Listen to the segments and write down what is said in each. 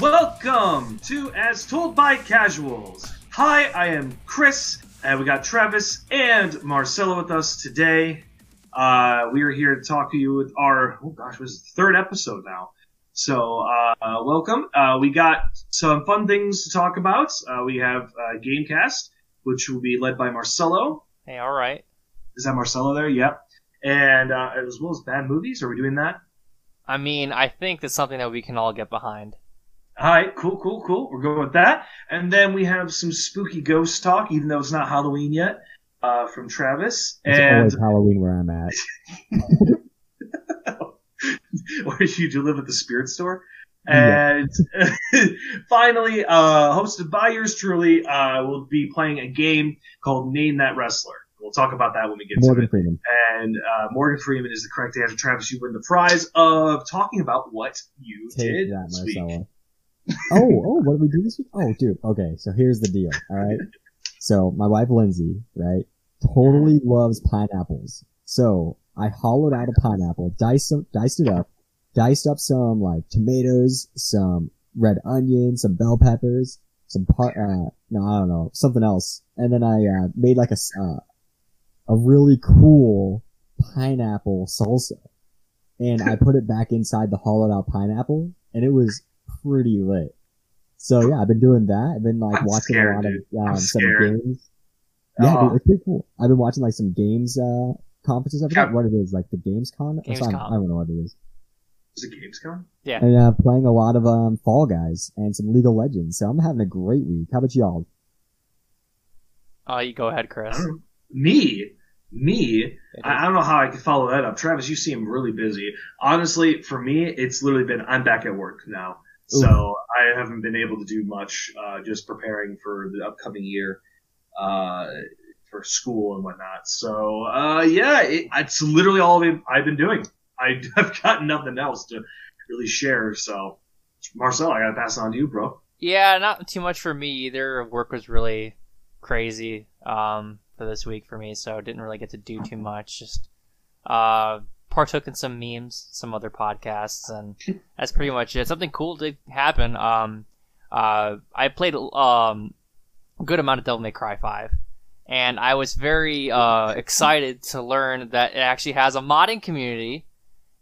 Welcome to As Told by Casuals. Hi, I am Chris, and we got Travis and Marcelo with us today. Uh, we are here to talk to you with our, oh gosh, this is the third episode now. So, uh, welcome. Uh, we got some fun things to talk about. Uh, we have uh, Gamecast, which will be led by Marcelo. Hey, all right. Is that Marcelo there? Yep. And uh, as well as bad movies. Are we doing that? I mean, I think that's something that we can all get behind. All right, cool, cool, cool. We're going with that. And then we have some spooky ghost talk, even though it's not Halloween yet, uh, from Travis. It's and always Halloween where I'm at. or you live at the spirit store? Yeah. And finally, uh, hosted by yours truly, uh, we'll be playing a game called Name That Wrestler. We'll talk about that when we get Morgan to it. Freeman. And uh, Morgan Freeman is the correct answer. Travis, you win the prize of talking about what you Take did that, this week. Marcella. oh, oh, what did we do this week? Oh, dude. Okay, so here's the deal. All right. So my wife Lindsay, right, totally loves pineapples. So I hollowed out a pineapple, diced some, diced it up, diced up some like tomatoes, some red onions, some bell peppers, some par, uh, no, I don't know, something else, and then I uh, made like a uh, a really cool pineapple salsa, and I put it back inside the hollowed out pineapple, and it was pretty lit. So yeah, I've been doing that. I've been like I'm watching scared, a lot dude. of um, some scared. games. Yeah, Oh. dude, it's pretty cool. I've been watching like some games uh conferences. I forgot Yeah. what it is, like the Gamescom. or something. Gamescom. I don't know what it is. Is it Gamescom? Yeah. And uh, playing a lot of um Fall Guys and some League of Legends. So I'm having a great week. How about y'all? Uh, you go ahead, Chris. Me, me. I, I don't know how I can follow that up. Travis, you seem really busy. Honestly, for me, it's literally been I'm back at work now, so I haven't been able to do much. Uh, just preparing for the upcoming year, uh, for school and whatnot. So uh, yeah, it, it's literally all I've I've been doing. I, I've got nothing else to really share. So, Marcel, I gotta pass it on to you, bro. Yeah, not too much for me either. Work was really crazy um, for this week for me, so I didn't really get to do too much. Just uh, partook in some memes, some other podcasts, and that's pretty much it. Something cool did happen. Um, uh, I played um, a good amount of Devil May Cry 5, and I was very uh, excited to learn that it actually has a modding community,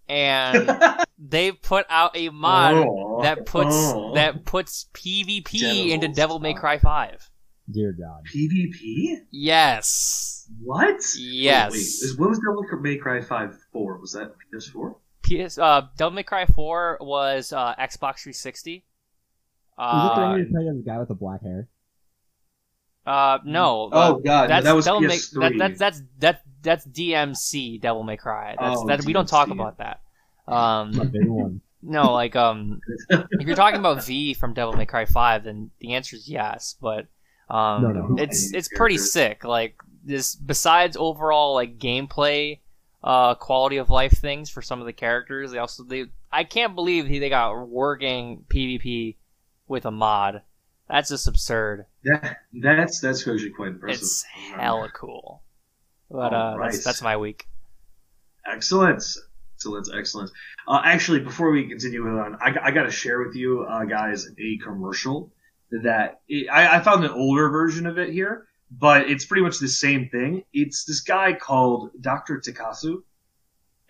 and they put out a mod Oh, that puts oh. that puts PvP Devils. into Devil May Cry 5. Dear God. PvP. Yes. What? Yes. Wait, wait. Is, what was Devil May Cry Five four? Was that PS4? PS uh Devil May Cry 4 was uh Xbox 360. Is it the Uh, one you play as the guy with the black hair? uh no. Oh, uh, God, That's that was Devil May, PS3. that, that's that's that that's DMC Devil May Cry. That's Oh, that we don't talk about that. My Um favorite one. no, like um if you're talking about V from Devil May Cry 5 then the answer is yes, but um No, no. it's it's pretty sick. Like this, besides overall like gameplay, uh, quality of life things for some of the characters, they also they I can't believe they got working PvP with a mod. That's just absurd. That, that's that's actually quite impressive. It's hella cool. But uh, Alright. that's that's my week. Excellent. Excellent, excellent. Uh, actually, before we continue on, I, I got to share with you uh, guys a commercial that I, I found an older version of it here, but it's pretty much the same thing. It's this guy called Dr. Takasu,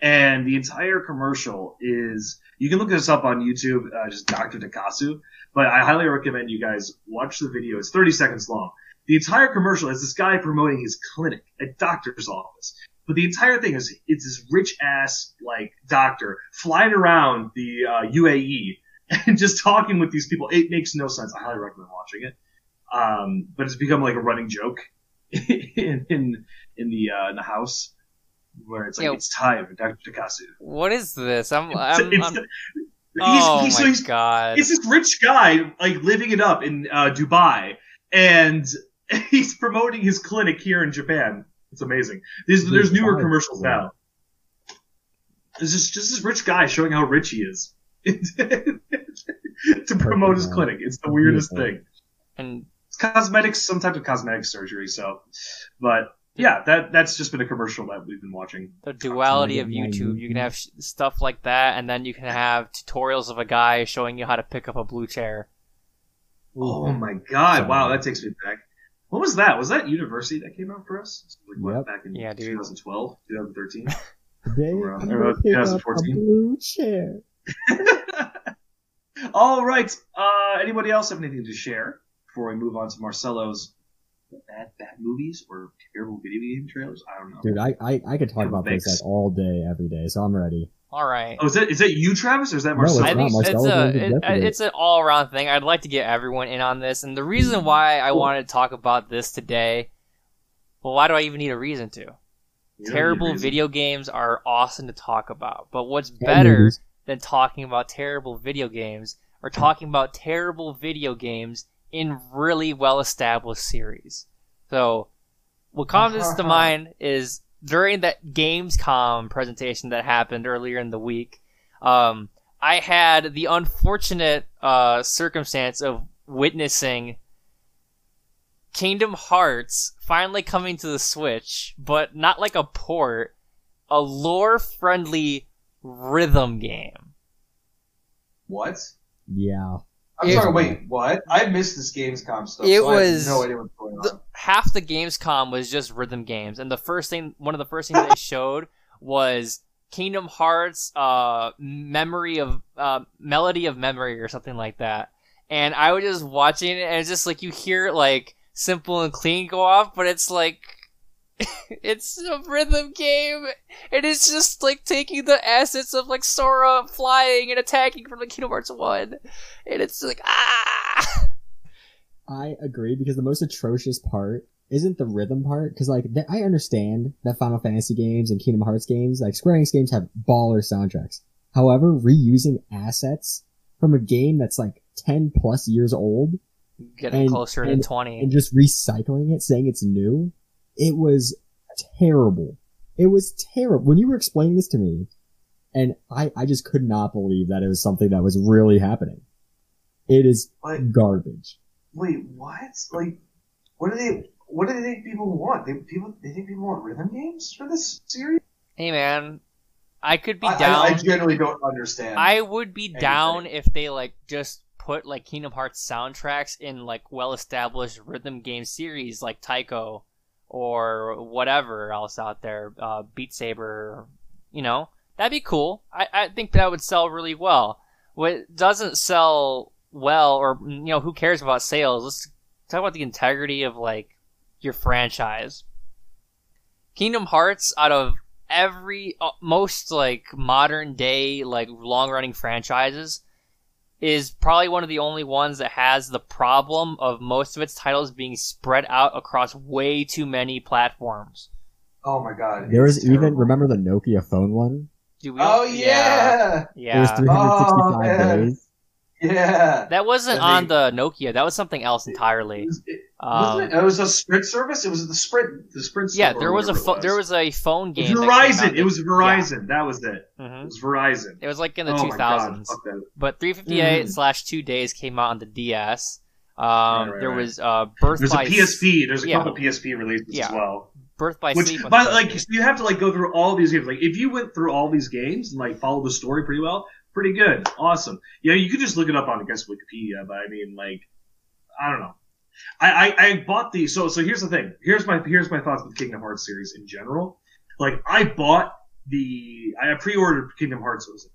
and the entire commercial is you can look this up on YouTube, uh, just Dr. Takasu, but I highly recommend you guys watch the video. It's 30 seconds long. The entire commercial is this guy promoting his clinic, a doctor's office. But the entire thing is it's this rich ass like doctor flying around the uh, UAE and just talking with these people. It makes no sense. I highly recommend watching it. Um, but it's become like a running joke in in, in the uh, in the house where it's like Yeah. it's time for Dr. Takasu. What is this? I'm It's- I'm, it's- I'm he's- oh he's- my he's- god. it's this rich guy like living it up in uh, Dubai, and he's promoting his clinic here in Japan. It's amazing. There's there's newer commercials now. There's just just this rich guy showing how rich he is to promote his clinic. It's the weirdest thing. And It's cosmetics, some type of cosmetic surgery. So, but yeah, that that's just been a commercial that we've been watching. the duality of YouTube. You can have sh- stuff like that, and then you can have tutorials of a guy showing you how to pick up a blue chair. Oh my god! Wow, that takes me back. What was that? Was that University that came out for us? Like what, Yep. back in Yeah, 2012, 2013. Today, Around- I'm around gonna pick up a 2014. blue chair. All right. Uh, anybody else have anything to share before we move on to Marcelo's bad bad movies or terrible video game trailers? I don't know. Dude, I, I, I could talk about this Mix. like all day, every day, so I'm ready. All right. Oh, is that is that you, Travis, or is that No, it's Marcelo? I think it's a it, it's an all around thing. I'd like to get everyone in on this, and the reason why I Cool. wanted to talk about this today. Well, why do I even need a reason to? You Terrible reason. video games are awesome to talk about, but what's better than talking about terrible video games or talking about terrible video games in really well established series. So, what comes to mind is during that Gamescom presentation that happened earlier in the week, um, I had the unfortunate uh, circumstance of witnessing Kingdom Hearts finally coming to the Switch, but not like a port, a lore friendly rhythm game. What? Yeah. I'm It- sorry. Wait, what? I missed this Gamescom stuff. It so I have was no idea what's going on. The, half the Gamescom was just rhythm games, and the first thing, one of the first things they showed was Kingdom Hearts, uh, memory of, uh, melody of memory or something like that. And I was just watching it, and it's just like you hear like simple and clean go off, but it's like it's a rhythm game. and It is just like taking the assets of like Sora flying and attacking from the Kingdom Hearts one, and it's like ah. I agree because the most atrocious part isn't the rhythm part because like th- I understand that Final Fantasy games and Kingdom Hearts games like Square Enix games have baller soundtracks. However, reusing assets from a game that's like 10 plus years old Getting And- closer to twenty. and just recycling it saying it's new, it was terrible. It was terrible. When you were explaining this to me, and I, I just could not believe that it was something that was really happening. It is What? garbage. Wait, what? Like, what do they? What do they think people want? They people they think people want rhythm games for this series? Hey man, I could be I, down. I, I I, generally don't understand. I would be down if they like just put like Kingdom Hearts soundtracks in like well established rhythm game series like Taiko or whatever else out there, uh, Beat Saber, you know, that'd be cool. I, I think that would sell really well. What doesn't sell well, or you know, who cares about sales? Let's talk about the integrity of like your franchise. Kingdom Hearts, out of every uh, most like modern day like long running franchises, is probably one of the only ones that has the problem of most of its titles being spread out across way too many platforms. oh my god. There it's was even, remember the Nokia phone one? Do we? Oh yeah, yeah. It was 365 Oh, days. yeah. That wasn't And on they- the Nokia. That was something else entirely. It was, it, Um, wasn't it? it was a Sprint service. It was the Sprint. The Sprint. yeah, there was a pho- it there was a phone It game. was out Verizon. It was Verizon. That was it. Yeah. Mhm. It was Verizon. It was like in the oh two god. thousands. Fuck that. But 358 Mhm. slash two days came out on the DS. Um, Right, right, there right. was uh, Birth There's a PSP. There's a yeah. couple PSP releases as well. Birth by Which, Sleep. but like, so you have to like go through all these games. Like, if you went through all these games and like followed the story pretty well, pretty good, awesome. Yeah, you could just look it up on I guess Wikipedia, but I mean, like, I don't know. I, I, I bought the so so here's the thing. Here's my here's my thoughts with Kingdom Hearts series in general. Like, I bought the I pre-ordered Kingdom Hearts. What was it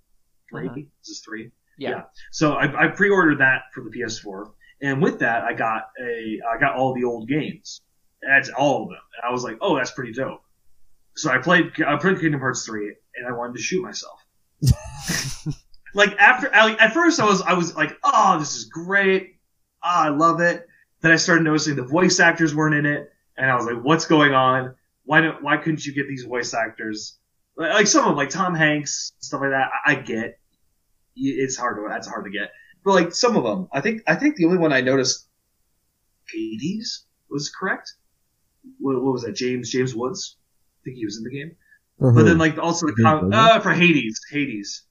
3 Mhm. This is three. yeah. yeah. So I, I pre-ordered that for the PS4, and with that, I got a I got all the old games. That's all of them. And I was like, oh, that's pretty dope. So I played I played Kingdom Hearts three, and I wanted to shoot myself. like after I, at first I was I was like, oh, this is great. Ah, I love it. Then I started noticing the voice actors weren't in it, and I was like, what's going on? Why don't why couldn't you get these voice actors? Like like some of them, like Tom Hanks, stuff like that. I, I get it's hard to that's hard to get. But like some of them, I think I think the only one I noticed, Hades was correct. What, what was that? James James Woods. I think he was in the game. For But who? then like also the com- uh, for Hades Hades.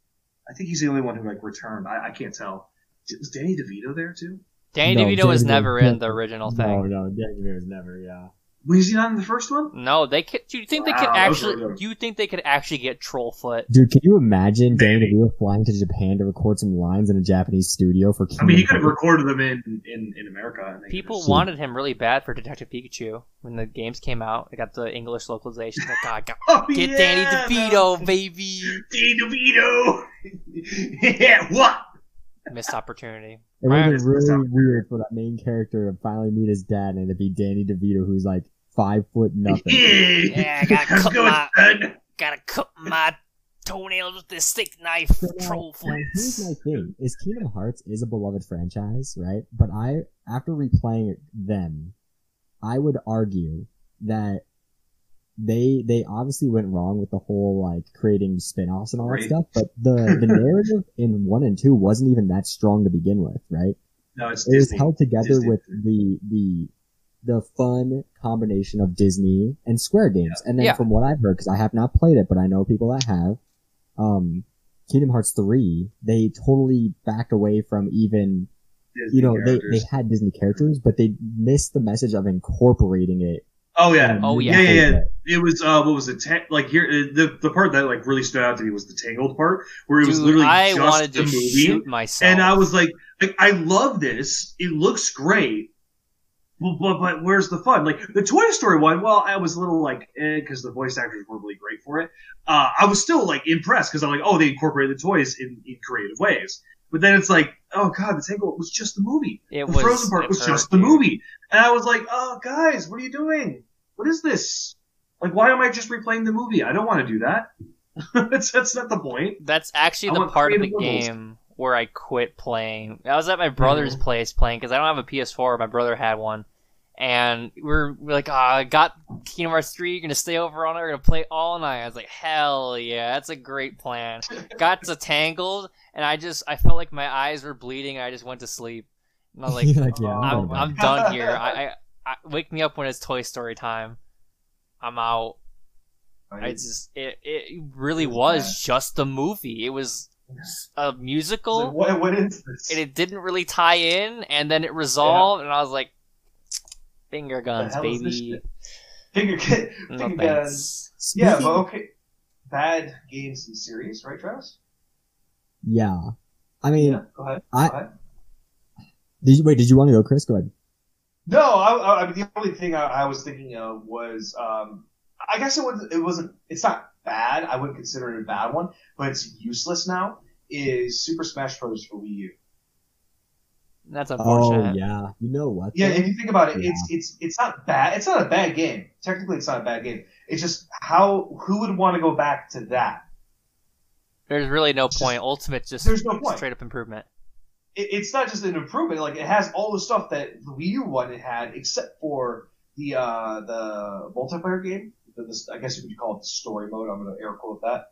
I think he's the only one who like returned. I, I can't tell. Was Danny DeVito there too? Danny No, DeVito was Danny never in the original no, thing. no, Danny DeVito was never, yeah. Was he not in the first one? No, they could. Do you think they could actually? Do you think they could actually get Trollfoot? Dude, can you imagine Danny Maybe. DeVito flying to Japan to record some lines in a Japanese studio for? I mean, he could have recorded them in in, in America. I think. People Shit. wanted him really bad for Detective Pikachu when the games came out. They got the English localization. Like, God, got- Oh, get yeah, Danny man. DeVito, baby. Danny DeVito. yeah, what? Missed opportunity. It would have been really weird for that main character to finally meet his dad and it'd be Danny DeVito, who's like five foot nothing. Yeah, I gotta cut going, my- son? Gotta cut my toenails with this thick knife. So now- now here's my Trollfoot. thing: is Kingdom Hearts is a beloved franchise, right? But I, after replaying them, I would argue that they they obviously went wrong with the whole like creating spin-offs and all that stuff. But the the narrative in one and two wasn't even that strong to begin with, right? No, it's It was held together Disney. with the the the fun combination of Disney and Square games. And then Yeah. from what I've heard, because I have not played it, but I know people that have, um, Kingdom Hearts three, they totally backed away from even Disney you know they, they had Disney characters, but they missed the message of incorporating it. Oh yeah, Oh, yeah. yeah, yeah, yeah. It was uh, what was it? Ta- like here, uh, the the part that like really stood out to me was the Tangled part, where it was literally I just wanted the to movie, shoot myself. and I was like, like, I love this. It looks great. But, but, but where's the fun? Like the Toy Story one, well, I was a little like, eh, because the voice actors weren't really great for it. Uh, I was still like impressed because I'm like, oh, they incorporated the toys in, in creative ways. But then it's like, oh god, the Tangled was just the movie. it The was Frozen part was hurt, just the dude. movie, and I was like, oh guys, what are you doing? What is this? Like, why am I just replaying the movie? I don't want to do that. that's that's not the point. That's actually I the part of the levels. game where I quit playing. I was at my brother's Mm-hmm. place playing because I don't have a PS4. My brother had one, and we're, we're like, "Ah, I got Kingdom Hearts three. You're gonna stay over on it. We're gonna play all night." I was like, "Hell yeah, that's a great plan." got to Tangled, and I just I felt like my eyes were bleeding. and I just went to sleep. And I'm like, like yeah, I'm, I'm, I'm done here. I, I, I wake me up when it's Toy Story time. I'm out. I just it it really It was was just a movie. It was a Like, musical, what, what is this? and it didn't really tie in, and then it resolved, and I was like, finger guns, hell is this baby. shit? Finger, finger No guns. thanks. Yeah, but okay. Bad games in series, right, Travis? yeah. I mean, Yeah. Go ahead. I- Go ahead. Did you wait? Did you want to go, Chris? Go ahead. No, I, I, I mean the only thing I, I was thinking of was, um, I guess it was it wasn't. It's not bad. I wouldn't consider it a bad one, but it's useless now. Is Super Smash Bros. for Wii U? That's unfortunate. Oh yeah. You know what? Yeah, though? if you think about it, Yeah. it's it's it's not bad. It's not a bad game. Technically, it's not a bad game. It's just how who would want to go back to that? There's really no Just- point. Ultimate just there's no point. straight up improvement. It, it's not just an improvement. Like it has all the stuff that the Wii U one had, except for the uh the multiplayer game. The, the, I guess you could call it the story mode. I'm gonna air quote that.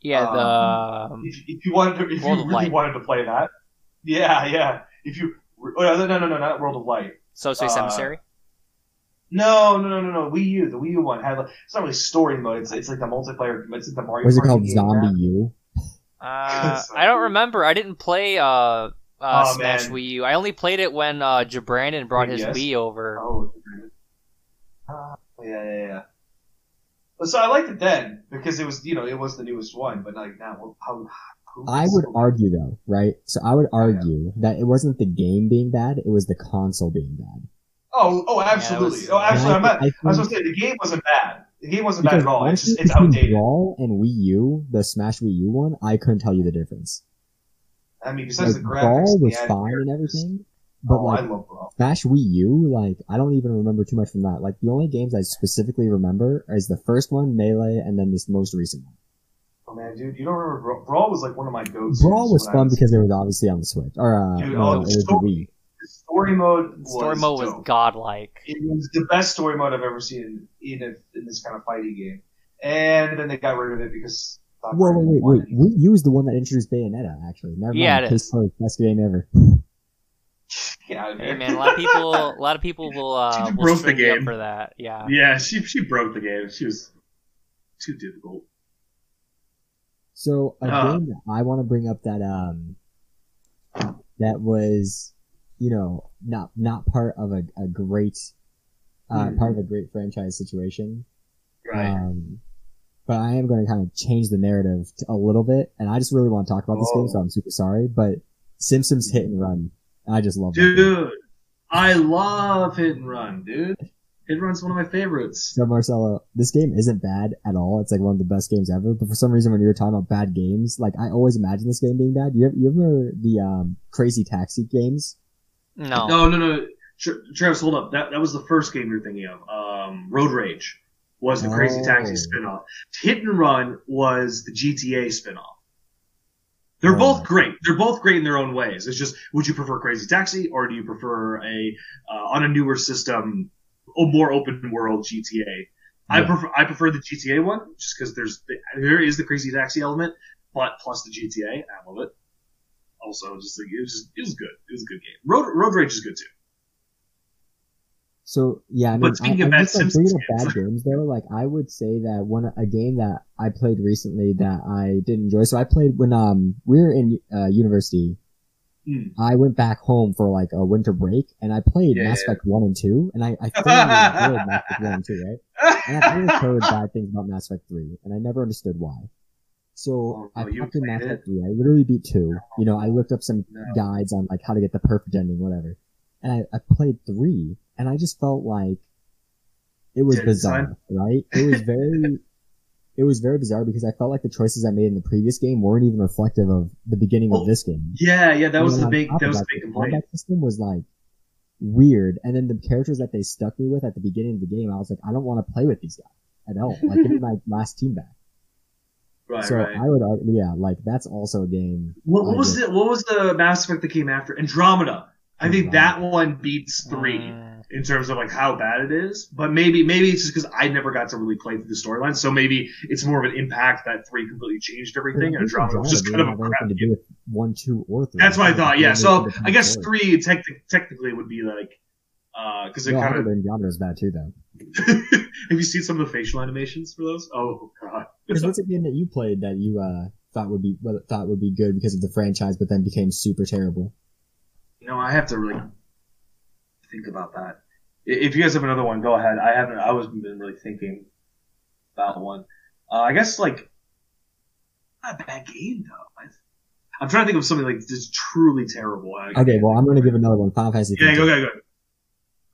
Yeah, Um, the um, If, if you wanted to, if World you really Light. wanted to play that, yeah, yeah. If you, oh, no, no, no, no, not World of Light. So Space uh, Emissary. No, no, no, no, no. Wii U, the Wii U one had like it's not really story mode. It's it's like the multiplayer. It's like the Mario. Was it called game, Zombie man. U? Uh, I don't remember. I didn't play uh, uh Oh, Smash man. Wii U. I only played it when uh, Jabrandon brought his 3DS? Wii over. Oh, uh, yeah, yeah, yeah. But so I liked it then because it was, you know, it was the newest one. But like now, how? I would argue though, right? So I Oh, would argue that it wasn't the game being bad; it was the console being bad. Oh, oh, absolutely. was- oh, actually, And I'm I not. I I was gonna say the game wasn't bad. The game wasn't bad at all. It's honestly, just it's outdated. Brawl and Wii U, the Smash Wii U one, I couldn't tell you the difference. I mean, besides Like the graphics, Brawl was added fine and everything, but oh, like I love Brawl. Smash Wii U, like I don't even remember too much from that. Like the only games I specifically remember is the first one, Melee, and then this most recent one. Oh man, dude, you don't remember Brawl? Brawl was like one of my go-tos. Brawl was when I fun because it was obviously on the Switch, or uh, Dude, no, oh, it the was the story- Wii. the story mode was Story mode was dope. godlike. It was the best story mode I've ever seen in a, in this kind of fighting game. And then they got rid of it because. Whoa, wait, wait, wait. Wii U is the one that introduced Bayonetta, actually. Never Yeah, mind. it Case Best game ever. Get out of Hey man, a lot of people, a lot of people will uh, She will broke the string you up game. for that. Yeah. Yeah, she she broke the game. She was too difficult. So a Uh. game that I want to bring up that um that was you know not not part of a, a great uh, Mhm. part of a great franchise situation. Right. Um, but I am going to kind of change the narrative to a little bit, and I just really want to talk about this Oh. game, so I'm super sorry. But Simpsons Hit and Run, I just love that. game. dude, I love Hit and Run, dude. Hit and Run's one of my favorites. So Marcelo, this game isn't bad at all. It's like one of the best games ever. But for some reason, when you were talking about bad games, like I always imagine this game being bad. You ever, you ever the um, Crazy Taxi games? No. No, no, no. Tra- Travis, hold up. That that was the first game you're thinking of. Um, Road Rage was the Crazy Taxi Oh. spinoff. Hit and Run was the GTA spinoff. They're Oh. both great. They're both great in their own ways. It's just, would you prefer Crazy Taxi or do you prefer a uh, on a newer system, a more open world GTA? I prefer I prefer the GTA one just because there's the, there is the Crazy Taxi element, but plus the GTA, I love it. Also, just like it was just it was good. It was a good game. Road Road Rage is good too. So yeah, I mean, speaking I, of I bad just, like, bringing up games. bad games though, like I would say that one a game that I played recently that I did enjoy. So I played when um we were in uh, university. Hmm. I went back home for like a winter break, and I played Yeah, Mass yeah. Effect one and two, and I I thoroughly enjoyed Mass Effect one and two, right? And I've always heard bad things about Mass Effect 3, and I never understood why. So Oh, I no, popped in Mass Effect 3. I literally beat 2. You know, I looked up some No. guides on like how to get the perfect ending, whatever. And I, I played 3, and I just felt like it was Dead bizarre, right? It was very, it was very bizarre because I felt like the choices I made in the previous game weren't even reflective of the beginning Well, of oh, this game. Yeah, yeah, that And was the big that was the big complaint. combat system was like weird, and then the characters that they stuck me with at the beginning of the game, I was like, I don't want to play with these guys at all. Like, give me my last team back. Right, so right. I would, argue, yeah, like that's also a game. What, what was the what was the Mass Effect that came after Andromeda? I think that one beats three Mm, in terms of like how bad it is. But maybe maybe it's just because I never got to really play through the storyline, so maybe it's more of an impact that three completely changed everything, and I think Andromeda was just kind of a crap. to do with one, two, or three. That's what I thought. Yeah, so I guess three tech technically would be like because it No, I kind of. Andromeda was bad too, though. Have you seen some of the facial animations for those? Oh god. Because what's a game that you played that you uh thought would be well, thought would be good because of the franchise, but then became super terrible? No, I have to really think about that. If you guys have another one, go ahead. I haven't. I was been really thinking about one. Uh, I guess like not a bad game though. I, I'm trying to think of something like just truly terrible. Okay, well, I'm gonna give another one. Final Fantasy. Yeah, 13. go, go,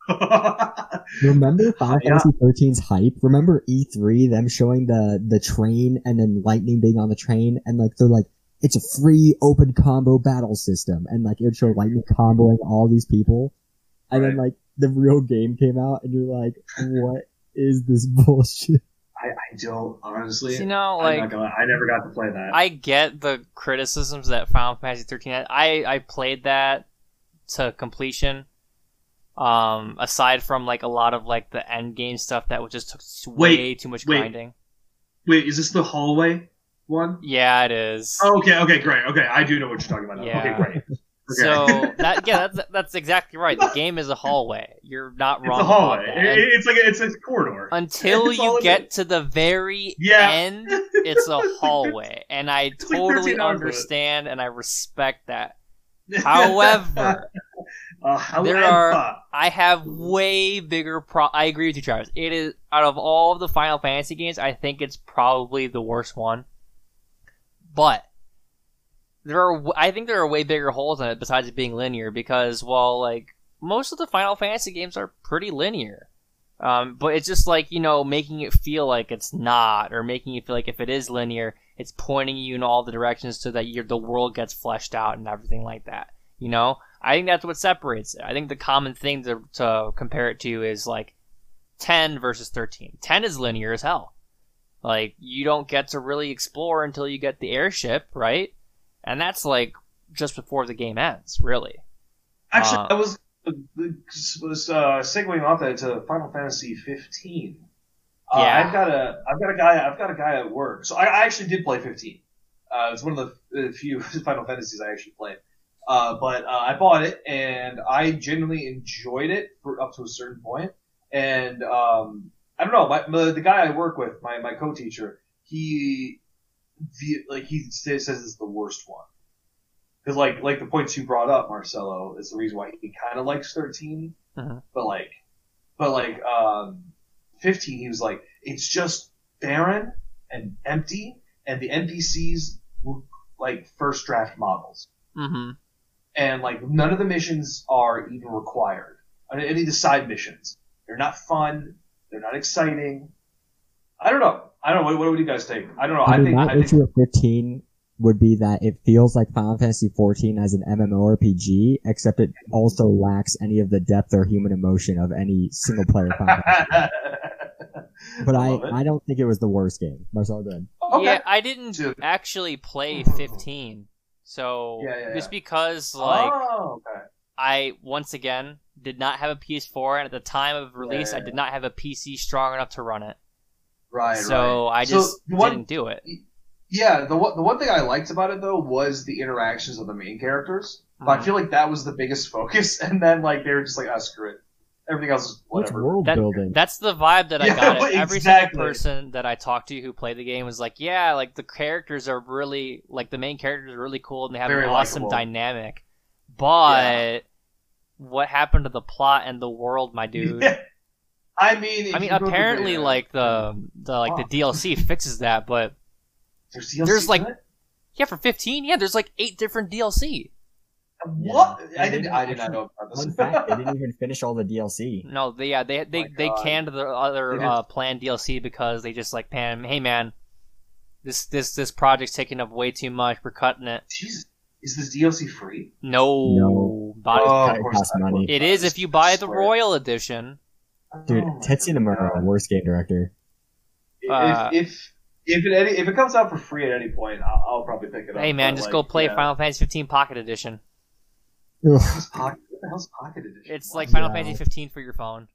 go. Remember Final Yeah. Fantasy 13's hype? Remember E3, them showing the, the train and then lightning being on the train and like, they're like, it's a free open combo battle system and like it would show lightning comboing all these people. And then like the real game came out and you're like, what is this bullshit? I, I don't honestly. you know, like gonna, I never got to play that. I get the criticisms that Final Fantasy 13 had. I I played that to completion. Um, aside from like a lot of like the end game stuff that was just took s- Wait, way too much wait. grinding. Wait, is this the hallway one? Yeah, it is. Oh, okay, okay, great. Okay, I do know what you're talking about. Yeah. Okay, great. Okay. So that yeah, that's that's exactly right. The game is a hallway. You're not wrong. it's a hallway. It's like a, it's a corridor. Until you get is. to the very Yeah. end, it's a like hallway, and I like totally 13 hours of it. understand and I respect that. However, uh, there are- I have way bigger pro. I agree with you, Travis. It is out of all of the Final Fantasy games, I think it's probably the worst one. But there are, I think there are way bigger holes in it besides it being linear because, while like most of the Final Fantasy games are pretty linear. Um, but it's just like you know, making it feel like it's not, or making it feel like if it is linear, it's pointing you in all the directions so that your the world gets fleshed out and everything like that. You know, I think that's what separates it. I think the common thing to, to compare it to is like 10 versus 13. 10 is linear as hell. Like, you don't get to really explore until you get the airship, right? And that's like just before the game ends, really. Actually, uh, I was was uh, segueing off that to Final Fantasy 15. Uh, Yeah. I've got a I've got a guy I've got a guy at work. So I, I actually did play 15. Uh, it's one of the uh, few Final Fantasies I actually played. Uh, but uh, I bought it and I genuinely enjoyed it for up to a certain point. And um, I don't know, my, my, the guy I work with, my my co-teacher, he the- like he says it's the worst one. Because like like the points you brought up, Marcelo, is the reason why he kind of likes 13. Mhm. But like, but like um, 15, he was like, it's just barren and empty, and the NPCs were like first draft models, Mm-hmm. and like none of the missions are even required. I mean, Any of the side missions, they're not fun, they're not exciting. I don't know. I don't know. What, what do you guys think? I don't know. I I, mean, think. my I think issue with 15 would be that it feels like Final Fantasy 14 as an MMORPG, except it also lacks any of the depth or human emotion of any single player Final Fantasy. But I, love it. I don't think it was the worst game. Marcel, good. okay. Yeah, I didn't Dude. actually play 15. So Yeah, yeah, just because like oh, okay. I once again did not have a PS4 and at the time of release I did not have a PC strong enough to run it. Right. Right. So right. I just the one- didn't do it. Yeah, the one, the one thing I liked about it though was the interactions of the main characters. But I feel like that was the biggest focus, and then like they were just like, ah, screw it. Everything else is What's whatever. world That- building? That's the vibe that I Yeah, got. well, Every single person that I talked to who played the game was like, "Yeah, like the characters are really like the main characters are really cool and they have Very an awesome likable. dynamic." But what happened to the plot and the world, my dude? Yeah. I mean, I mean, you go to apparently, the- like the the like the DLC fixes that, but there's, DLC there's, like, it? yeah, for 15, yeah, there's like eight different DLC. what? Yeah. I didn't. I did not know about this. Fun fact, they didn't even finish all the DLC. No, they yeah they they my they canned the other uh, planned DLC because they just like, man, hey man, this this this project's taking up way too much. We're cutting it. Jesus, is this DLC free? No, No. Buy- oh, of course cost money. it is if you buy the Royal Edition. Dude, Oh my Tetsuya Nomura, worst game director. Uh, if if if it any, if it comes out for free at any point, I'll, I'll probably pick it up. Hey man, but, just like, go play yeah. Final Fantasy 15 Pocket Edition. Pocket- What the hell's Pocket Edition? It's like Final Yeah. Fantasy 15 for your phone.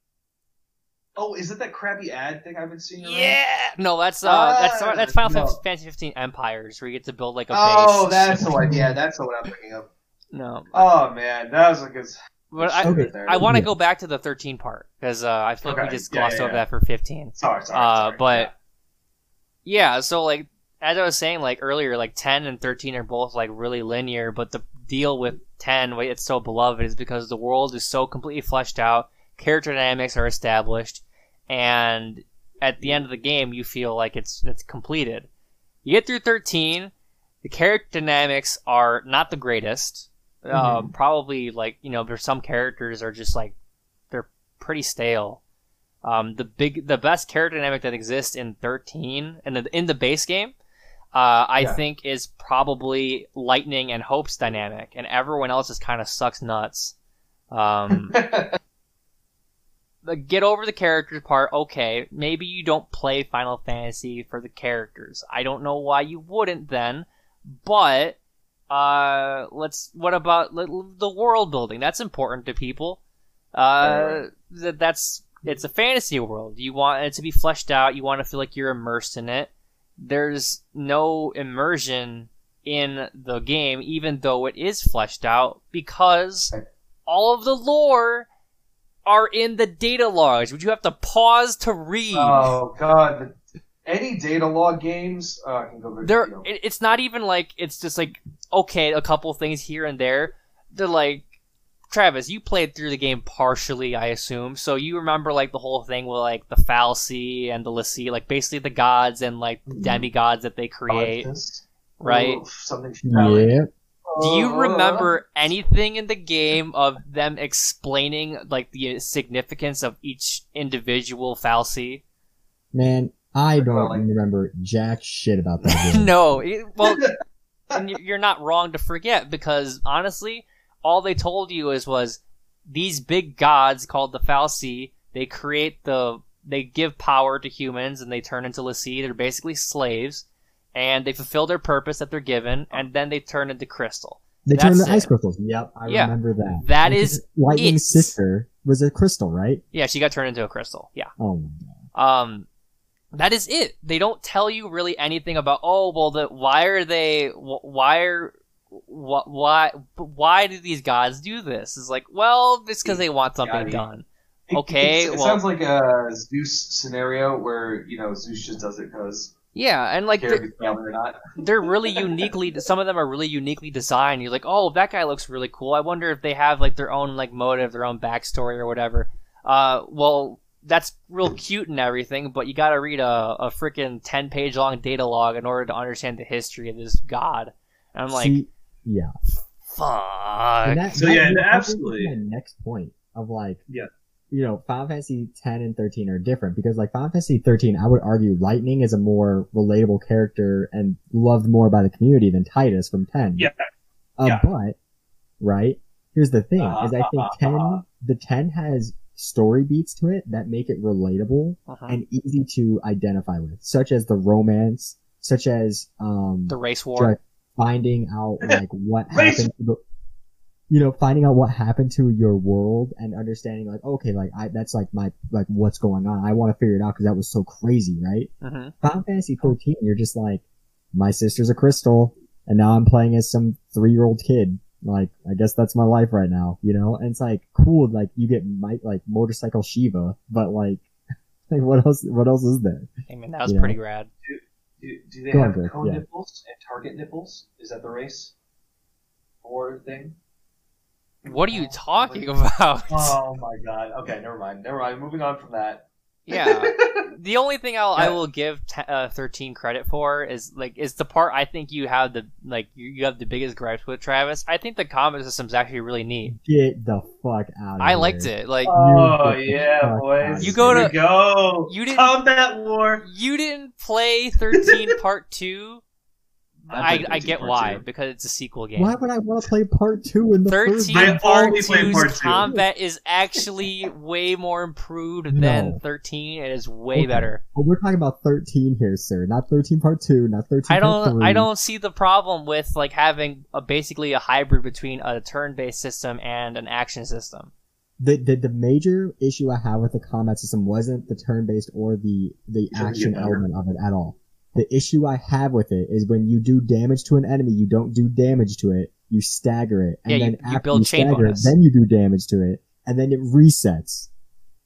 Oh, is it that crappy ad thing I've been seeing? around? Yeah, no, that's uh, Ah, that's that's Final no. Fantasy 15 Empires, where you get to build like a base. Oh, base. that's the one. Yeah, that's the one I'm thinking of. no, Oh man, that was a good. but I Okay. I want to Yeah. go back to the 13 part because uh, I feel like we just glossed yeah, over yeah. that for 15. Sorry, sorry. Uh, sorry. but yeah, so like as I was saying like earlier, like 10 and 13 are both like really linear, but the deal with 10, why it's so beloved, is because the world is so completely fleshed out, character dynamics are established, and at the end of the game, you feel like it's it's completed. You get through 13, the character dynamics are not the greatest. Uh, probably like you know, there's some characters are just like they're pretty stale. Um, the big, the best character dynamic that exists in 13 and in, in the base game, uh, I Yeah. think is probably Lightning and Hope's dynamic, and everyone else just kind of sucks nuts. Um, get over the characters part, okay. Maybe you don't play Final Fantasy for the characters. I don't know why you wouldn't then, but uh, let's. What about the world building? That's important to people. Uh, that that's it's a fantasy world. You want it to be fleshed out. You want to feel like you're immersed in it. There's no immersion in the game, even though it is fleshed out, because all of the lore are in the data logs, which you have to pause to read. oh god, any data log games uh, can go very. They're you know, it's not even like it's just like okay, a couple things here and there. They're like Travis, you played through the game partially, I assume, so you remember like the whole thing with like the fal'Cie and the l'Cie, like basically the gods and like Mhm. demigods that they create, Fist. right? Oof, something. Yeah. Do you Uh, remember anything in the game of them explaining like the significance of each individual fal'Cie? Man, I don't like- remember jack shit about that game. no, it, well, and you- you're not wrong to forget because honestly, all they told you is was these big gods called the fal'Cie. They create the they give power to humans and they turn into l'Cie. They're basically slaves, and they fulfill their purpose that they're given, and then they turn into crystal. They turn That's into ice crystals. Yep, I Yeah. remember that. That Because is Lightning's it. sister was a crystal, right? Yeah, she got turned into a crystal. Yeah. Oh my god. Um, that is it. They don't tell you really anything about. Oh, well, the why are they? Why are wh- why why do these gods do this? It's like, well, it's because they want something Yeah, done. It- Okay, it, it well- sounds like a Zeus scenario where you know Zeus just does it because Yeah, and like care they're, he's family or not. they're really uniquely. Some of them are really uniquely designed. You're like, oh, that guy looks really cool. I wonder if they have like their own like motive, their own backstory or whatever. Uh, well, that's real cute and everything, but you got to read a a freaking ten page long data log in order to understand the history of this god. And I'm like, See, yeah. fuck. And that, So, that yeah, leads me to absolutely. My next point of like, Yeah. You know, Final Fantasy 10 and 13 are different because like Final Fantasy 13, I would argue Lightning is a more relatable character and loved more by the community than Tidus from 10. Yeah. Uh, Yeah. But, right? Here's the thing, is I think Uh, 10, the 10 has story beats to it that make it relatable Uh-huh. and easy to identify with, such as the romance, such as, um, The race war. finding out like what Race- happened to the, you know, finding out what happened to your world and understanding like, okay, like I, that's like my, like what's going on. I want to figure it out because that was so crazy, right? hmm Final Fantasy 14, you're just like, my sister's a crystal and now I'm playing as some three year old kid. Like, I guess that's my life right now, you know? And it's like, cool, like you get my, like motorcycle Shiva, but like, like what else, what else is there? I mean, that was Yeah. pretty rad. Do, do they Go have Greg, cone yeah. nipples and target nipples? Is that the race? Or thing? What are you talking about? Oh my god. Okay, never mind. Never mind. Moving on from that. yeah. The only thing I'll, I will give t- uh, 13 credit for is like is the part I think you have the like you, you have the biggest gripes with Travis. I think the combat system's actually really neat. Get the fuck out of I here. liked it. Like Oh yeah, boys. You go Here to- go. you didn't- combat war. you didn't play 13 Part Two. I I, played I 13 get why Two. because it's a sequel game. Why would I want to play part two in the first 13 I? Part only played 2's Part Two. combat is actually way more improved No. than 13. It is way Okay. better. Well, we're talking about 13 here, sir. Not 13 part two, not 13 I don't three. I don't see the problem with like having a basically a hybrid between a turn-based system and an action system. The, the the major issue I have with the combat system wasn't the turn-based or the the action element of it at all. The issue I have with it is when you do damage to an enemy, you don't do damage to it. You stagger it, and Yeah, then you after build you chain stagger bonus. it, then you do damage to it, and then it resets.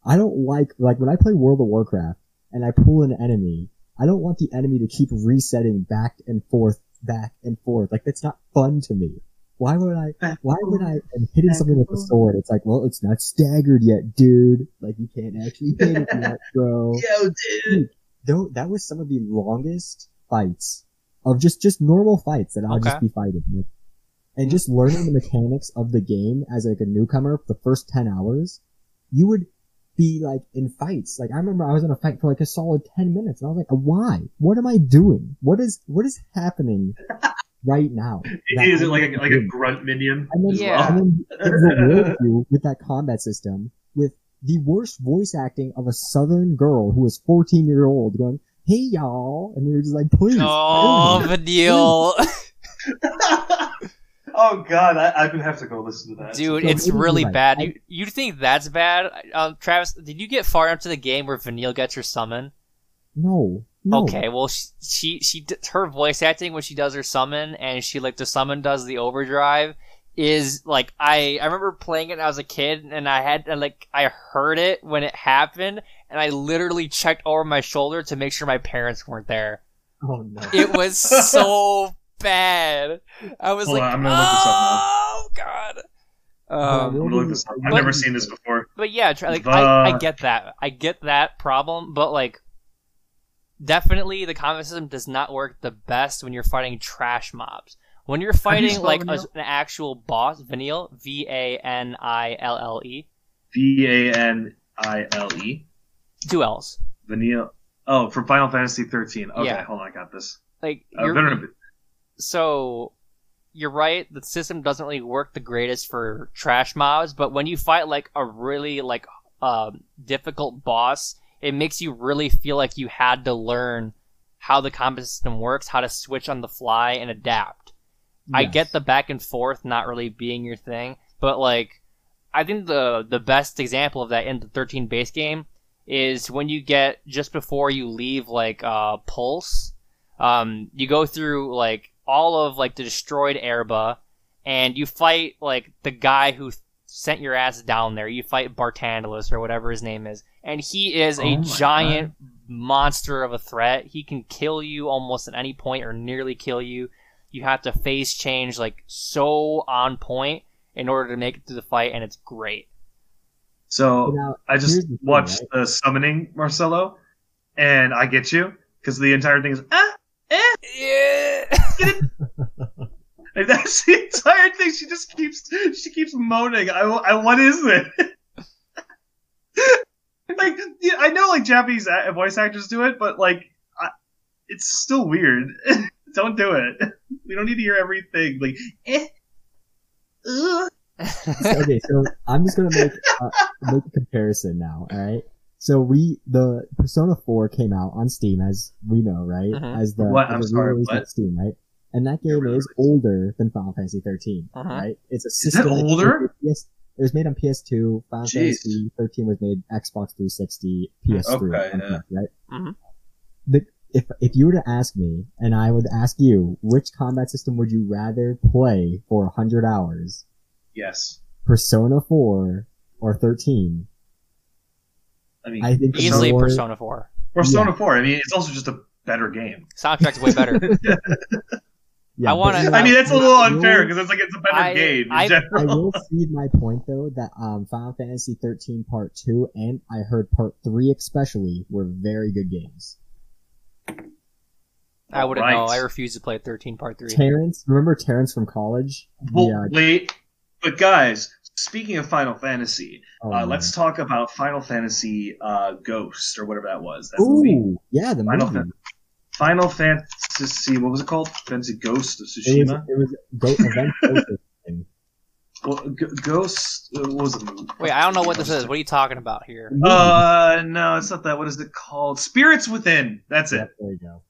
I don't like like when I play World of Warcraft and I pull an enemy. I don't want the enemy to keep resetting back and forth, back and forth. Like that's not fun to me. Why would I? Why would I? I'm hitting something with a sword. It's like, well, it's not staggered yet, dude. Like you can't actually hit it yet, bro. Yo, dude. Though that was some of the longest fights of just just normal fights that I'll Okay. just be fighting. Like, and hmm. just learning the mechanics of the game as like a newcomer for the first ten hours, you would be like in fights. Like I remember I was in a fight for like a solid ten minutes, and I was like, why? What am I doing? What is what is happening right now? Is it I'm like a, like a grunt minion? And then, Yeah. and then with that combat system with the worst voice acting of a southern girl who was 14 year old going, hey y'all, and you're just like, please. Oh. Vanille. oh god, I, I would have to go listen to that. Dude, So it's maybe really like- bad. I- You you think that's bad? Um, Travis, did you get far enough to the game where Vanille gets her summon? No. No. Okay, well she, she she her voice acting when she does her summon and she like the summon does the overdrive is like I I remember playing it when I was a kid and I had and, like I heard it when it happened and I literally checked over my shoulder to make sure my parents weren't there. Oh no. It was so bad. I was Hold like, on, I'm gonna look this up oh god. Um, I'm gonna look this up. I've But- never seen this before. but yeah, try, like I, I get that. I get that problem, but like definitely the combat system does not work the best when you're fighting trash mobs. When you're fighting spelled like a, an actual boss, Vanille, V A N I L L E, V A N I L E. two L's. Vanilla. Oh, from Final Fantasy 13. Okay, Yeah. hold on, I got this. Like Uh, you're, veteran- so you're right the system doesn't really work the greatest for trash mobs but when you fight like a really like um, difficult boss it makes you really feel like you had to learn how the combat system works how to switch on the fly and adapt i get the back and forth not really being your thing but like i think the the best example of that in the 13 base game is when you get just before you leave like uh pulse um, you go through like all of like the destroyed Oerba, and you fight like the guy who sent your ass down there. You fight Barthandelus or whatever his name is, and he is Oh a my giant monster of a threat. He can kill you almost at any point or nearly kill you. You have to face change like so on point in order to make it through the fight, and it's great. So Now, I just here's the thing, watched right? the summoning Marcelo, and I get you because the entire thing is ah eh. Yeah. Like, that's the entire thing. She just keeps she keeps moaning. I, I what is it? like yeah, I know like Japanese voice actors do it, but like I, it's still weird. don't do it. We don't need to hear everything. Like eh. Ugh. okay, so I'm just gonna make uh, make a comparison now. All right. So we the Persona 4 came out on Steam, as we know, right? Mhm. As the What? as I'm sorry, re-release on what? Steam, right? And that game is older than Final Fantasy 13, Mhm. right? It's a that system. that- older? Yes, it was made on PS2. Final Jeez. Fantasy 13 was made Xbox 360, PS3, Okay, yeah. correct, right? Mhm. The, if if you were to ask me, and I would ask you, which combat system would you rather play for 100 hours? Yes. Persona 4 or 13? I mean, I think Easily Persona- Persona 4. Persona 4. I mean, it's also just a better game. Soundtrack's way better. Yeah, I wanna- I mean, that's a little unfair because it's like it's a better I- game in I- I will cede my point though that um, Final Fantasy 13 Part 2 and I heard Part 3 especially were very good games. I wouldn't Right. know. I refuse to play 13 Part 3. Terrence, remember Terrence from college? Well, Yeah. wait, but guys, speaking of Final Fantasy, Oh, uh, let's talk about Final Fantasy uh, Ghost or whatever that was. That movie. Yeah, the Final movie. Fan- Final Fantasy, what was it called? Fantasy Ghost of It was, Tsushima. it was Go- Event Ghost. Well, G- Ghost uh, what was it? Wait, I don't know what this is. What are you talking about here? Uh, no, it's not that. What is it called? Spirits Within. That's it. there you go.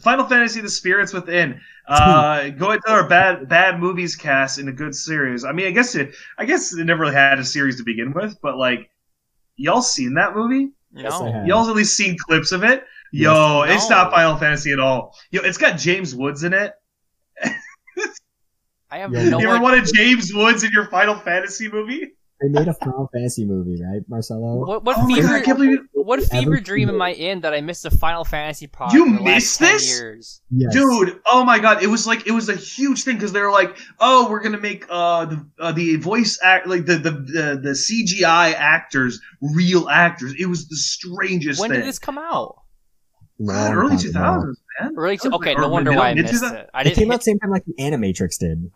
Final Fantasy: The Spirits Within. Uh, go to our bad bad movies cast in a good series. I mean, I guess it, I guess it never really had a series to begin with, but like, y'all seen that movie? Yes, I No. have. Y'all at least seen clips of it? Yo, Yes. it's not Final Fantasy at all. Yo, it's got James Woods in it. I have Yeah, no you ever idea. wanted James Woods in your Final Fantasy movie? They made a Final Fantasy movie, right, Marcelo? What, what Oh fever? God, I can't believe you- what fever dream am? I in that I missed a Final Fantasy product? You in the last missed 10 this? Years? Yes. Dude, oh my god, it was like it was a huge thing because they were like, oh, we're gonna make uh the uh, the voice act like the, the the the CGI actors real actors. It was the strangest When thing. did this come out? Long early time two ago. thousands, man. Early. That was okay, no wonder why I missed 2000 it. I It didn't. came out hit, the same time like the Animatrix did.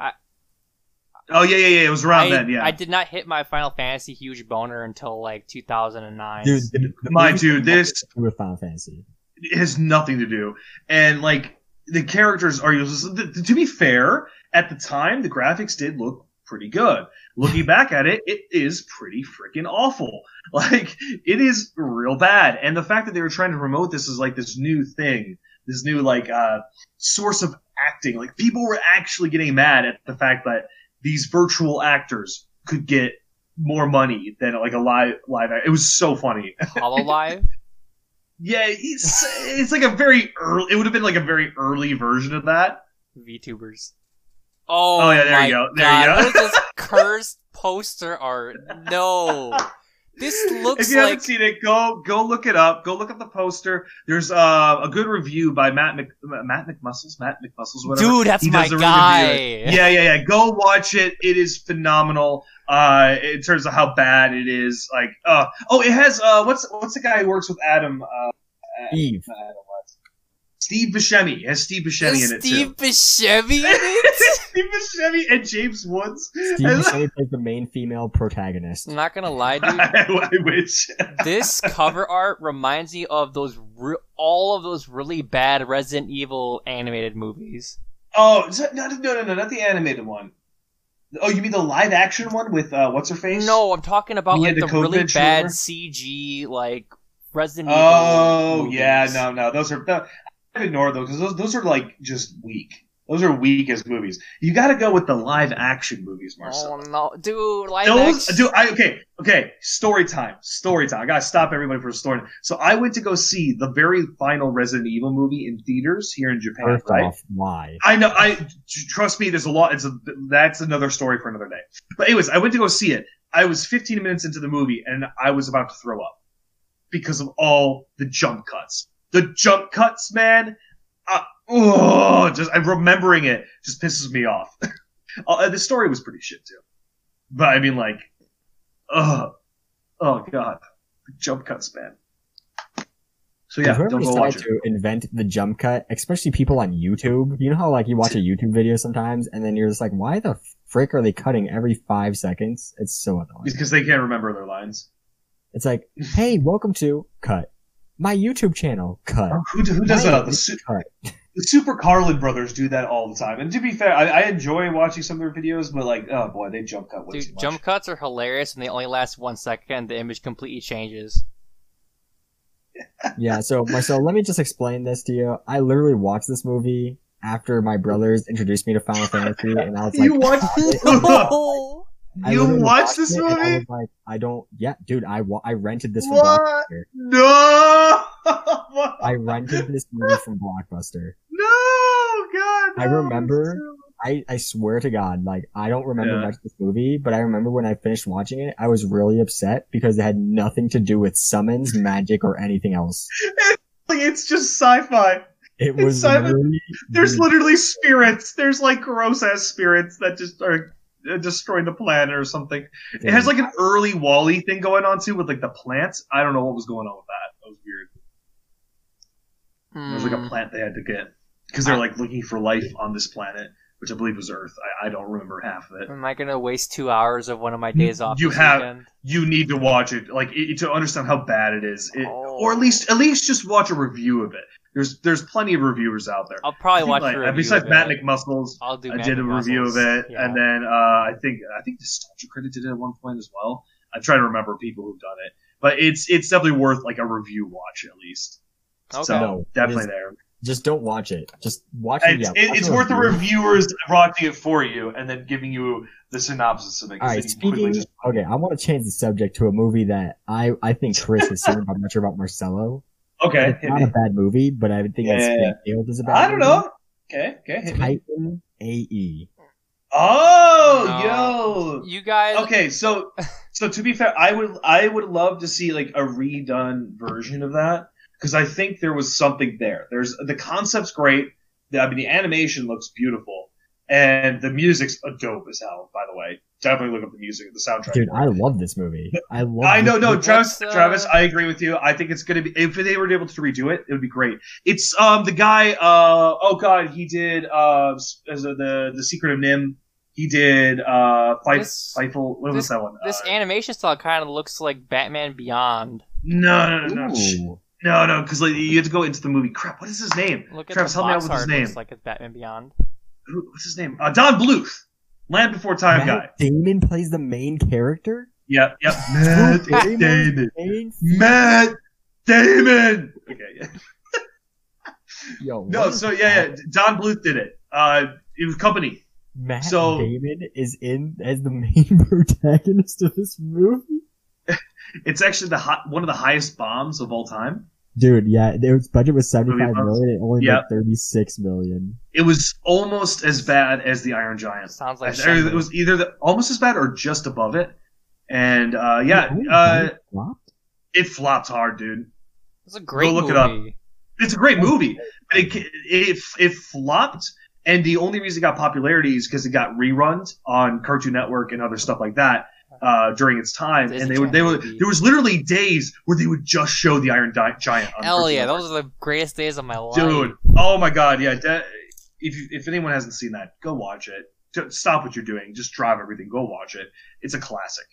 Oh yeah, yeah, yeah. It was around I, then. Yeah, I did not hit my Final Fantasy huge boner until like 2009. Dude, the, the My dude, this- with Final Fantasy. it has nothing to do. And like the characters are useless. To be fair, at the time the graphics did look pretty good. Looking back at it, it is pretty freaking awful. Like it is real bad. And the fact that they were trying to promote this as like this new thing, this new like uh source of acting, like people were actually getting mad at the fact that these virtual actors could get more money than like a live live act. It was so funny. Hololive. Yeah, it's, it's like a very early. It would have been like a very early version of that. VTubers. Oh, Oh, yeah, there my you go. There God. you go. What is this cursed poster art? No. This looks if you like haven't seen it, go go look it up. Go look up the poster. There's uh, a good review by Matt Mc, Matt McMuscles. Matt McMuscles, whatever. dude, that's He my a good guy. video. Yeah, yeah, yeah. Go watch it. It is phenomenal. Uh, in terms of how bad it is. Like, uh, oh, it has uh, what's what's the guy who works with Adam? Uh, Eve. Adam. Steve Buscemi. Has Steve Buscemi Is in it Steve too. Buscemi in it? Steve Buscemi and James Woods. Steve Buscemi plays the main female protagonist. I'm not gonna lie, dude. I, I wish. this cover art reminds me of those re- all of those really bad Resident Evil animated movies. Oh, is that, no, no, no, no, not the animated one. Oh, you mean the live action one with uh, what's her face? No, I'm talking about Yeah, like the the, really COVID bad? CG like Resident Evil. Oh, yeah, no, no, those are. No, I've ignored those because those those are like just weak. Those are weak as movies. You got to go with the live action movies, Marcel. Oh no, dude! Live Those, action. dude, I, okay, okay, story time, story time. I gotta stop everybody for a story. So I went to go see the very final Resident Evil movie in theaters here in Japan, First right? off, why? I know. I trust me. There's a lot. It's a, that's another story for another day. But anyways, I went to go see it. I was 15 minutes into the movie and I was about to throw up because of all the jump cuts. The jump cuts, man. Uh, oh, just I'm remembering it just pisses me off. uh, the story was pretty shit too. But I mean, like, ugh. Oh god, jump cuts, man. So yeah, Whoever don't go decided to invent the jump cut, especially people on YouTube, you know how like you watch a YouTube video sometimes and then you're just like, why the frick are they cutting every five seconds? It's so annoying. Because they can't remember their lines. It's like, hey, welcome to cut. My YouTube channel, cut. Oh, who, who does My that? The, su- the Super Carlin brothers do that all the time. And to be fair, I, I enjoy watching some of their videos, but like, oh boy, they jump cut way too Dude, much. jump cuts are hilarious and they only last one second the image completely changes. Yeah, so Marcel, let me just explain this to you. I literally watched this movie after my brothers introduced me to Final Fantasy, and I was like, you watched Oh, I You literally watched this it, and I movie? was like, I don't. Yeah, dude, I wa- I rented this from What? Blockbuster. No! I rented this movie from Blockbuster. No, God. I remember- this. I, I swear to God, like I don't remember Yeah. much of this movie, but I remember when I finished watching it, I was really upset because it had nothing to do with summons, magic, or anything else. Like, it's just sci-fi. It It's was Simon- really, There's really- literally spirits. There's like gross ass spirits that just are destroying the planet or something. It has like an early WALL-E thing going on too with like the plants. I don't know what was going on with that. That was weird. There was like a Hmm. plant they had to get because they're like looking for life on this planet, which I believe was Earth. I, I don't remember half of it. Am I gonna waste two hours of one of my days off? You this have- weekend? You need to watch it, like it, to understand how bad it is, it, Oh. or at least at least just watch a review of it. There's there's plenty of reviewers out there. I'll probably watch like, a review besides Matt it. McMuscles, I'll do. I Matt did a review of it, Yeah. and then uh, I think I think the Nostalgia Critic did it at one point as well. I'm trying to remember people who've done it, but it's it's definitely worth like a review watch at least. Okay. So No, definitely it is- there. Just don't watch it. Just watch it. It's, Yeah, watch it's a worth the reviewers watching it for you and then giving you the synopsis of it. All then right, you can quickly speaking. just- Okay, I want to change the subject to a movie that I I think Chris has seen. but I'm not sure about Marcelo. Okay, It's not a bad movie, but I think Yeah, it's yeah, yeah. failed as a bad. I don't movie. know. Okay, okay, hit. Titan AE. Oh, No. yo. You guys. Okay, so so to be fair, I would I would love to see like a redone version of that because I think there was something there. There's the concept's great. The, I mean, the animation looks beautiful, and the music's a dope as hell. By the way, definitely look up the music, the soundtrack. Dude, I love this movie. I love. I know, no, movie. Travis. Uh, Travis, I agree with you. I think it's gonna be if they were able to redo it, it would be great. It's um the guy. Uh oh god, he did uh as a, the the Secret of NIMH. He did uh Fife, This- Fievel. What was that one? This Uh, animation style kind of looks like Batman Beyond. no, no, no, no, Ooh. no, no, because like you have to go into the movie. Crap, what is his name? Look at Travis, help me out with his name. Looks like it's Batman Beyond. Who, what's his name? Uh, Don Bluth, Land Before Time guy. Matt Damon plays the main character. Yep, yep. Matt Damon? Damon. Main- Matt Damon. Okay, yeah. Yo, No, what is so yeah, yeah. Don Bluth did it. Uh, it was company. Matt so- Damon is in as the main protagonist of this movie. It's actually the hot, one of the highest bombs of all time. Dude, yeah, its budget was seventy five million. It only Yeah. made thirty six million. It was almost as bad as the Iron Giant. Sounds like I- it was either the, almost as bad or just above it. And uh, yeah, Oh, uh, it flopped? it flopped hard, dude. It's a great look movie. it up. It's a great movie, it it, it flopped. And the only reason it got popularity is because it got reruns on Cartoon Network and other stuff like that uh, during its time. Disney and they were they were Channel. there was literally days where they would just show the Iron Di- Giant. On Hell yeah, those are the greatest days of my life. dude. Oh my god, yeah. De- if you, if anyone hasn't seen that, go watch it. Stop what you're doing. Just drive everything. Go watch it. It's a classic.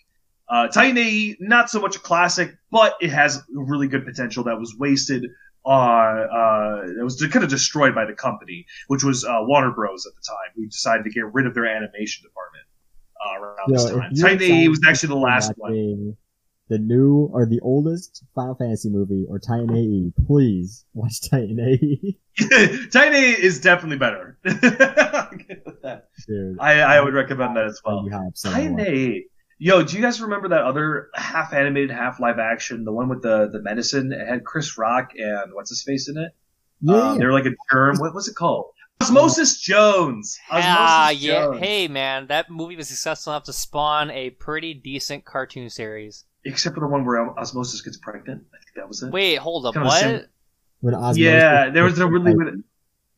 Uh, Titan AE, not so much a classic, but it has really good potential that was wasted on, uh, that was kind of destroyed by the company, which was, uh, Warner Bros. at the time, who decided to get rid of their animation department, uh, around Yo, this time. you Titan AE was actually the last one. The new or the oldest Final Fantasy movie or Titan AE, please watch Titan AE. Titan AE is definitely better. I'll get with that. Dude, I, I would recommend that as well. Titan. AE. Yo, do you guys remember that other half animated, half live action, the one with the the medicine? It had Chris Rock and what's his face in it. Yeah, Um, they're like a germ. What was it called? Osmosis Jones. Osmosis Ah, yeah. Jones. Hey, man, that movie was successful enough to spawn a pretty decent cartoon series. Except for the one where Osmosis gets pregnant. I think that was it. Wait, hold up. Kinda What? sim- when Osmosis yeah, there was a really like, weird.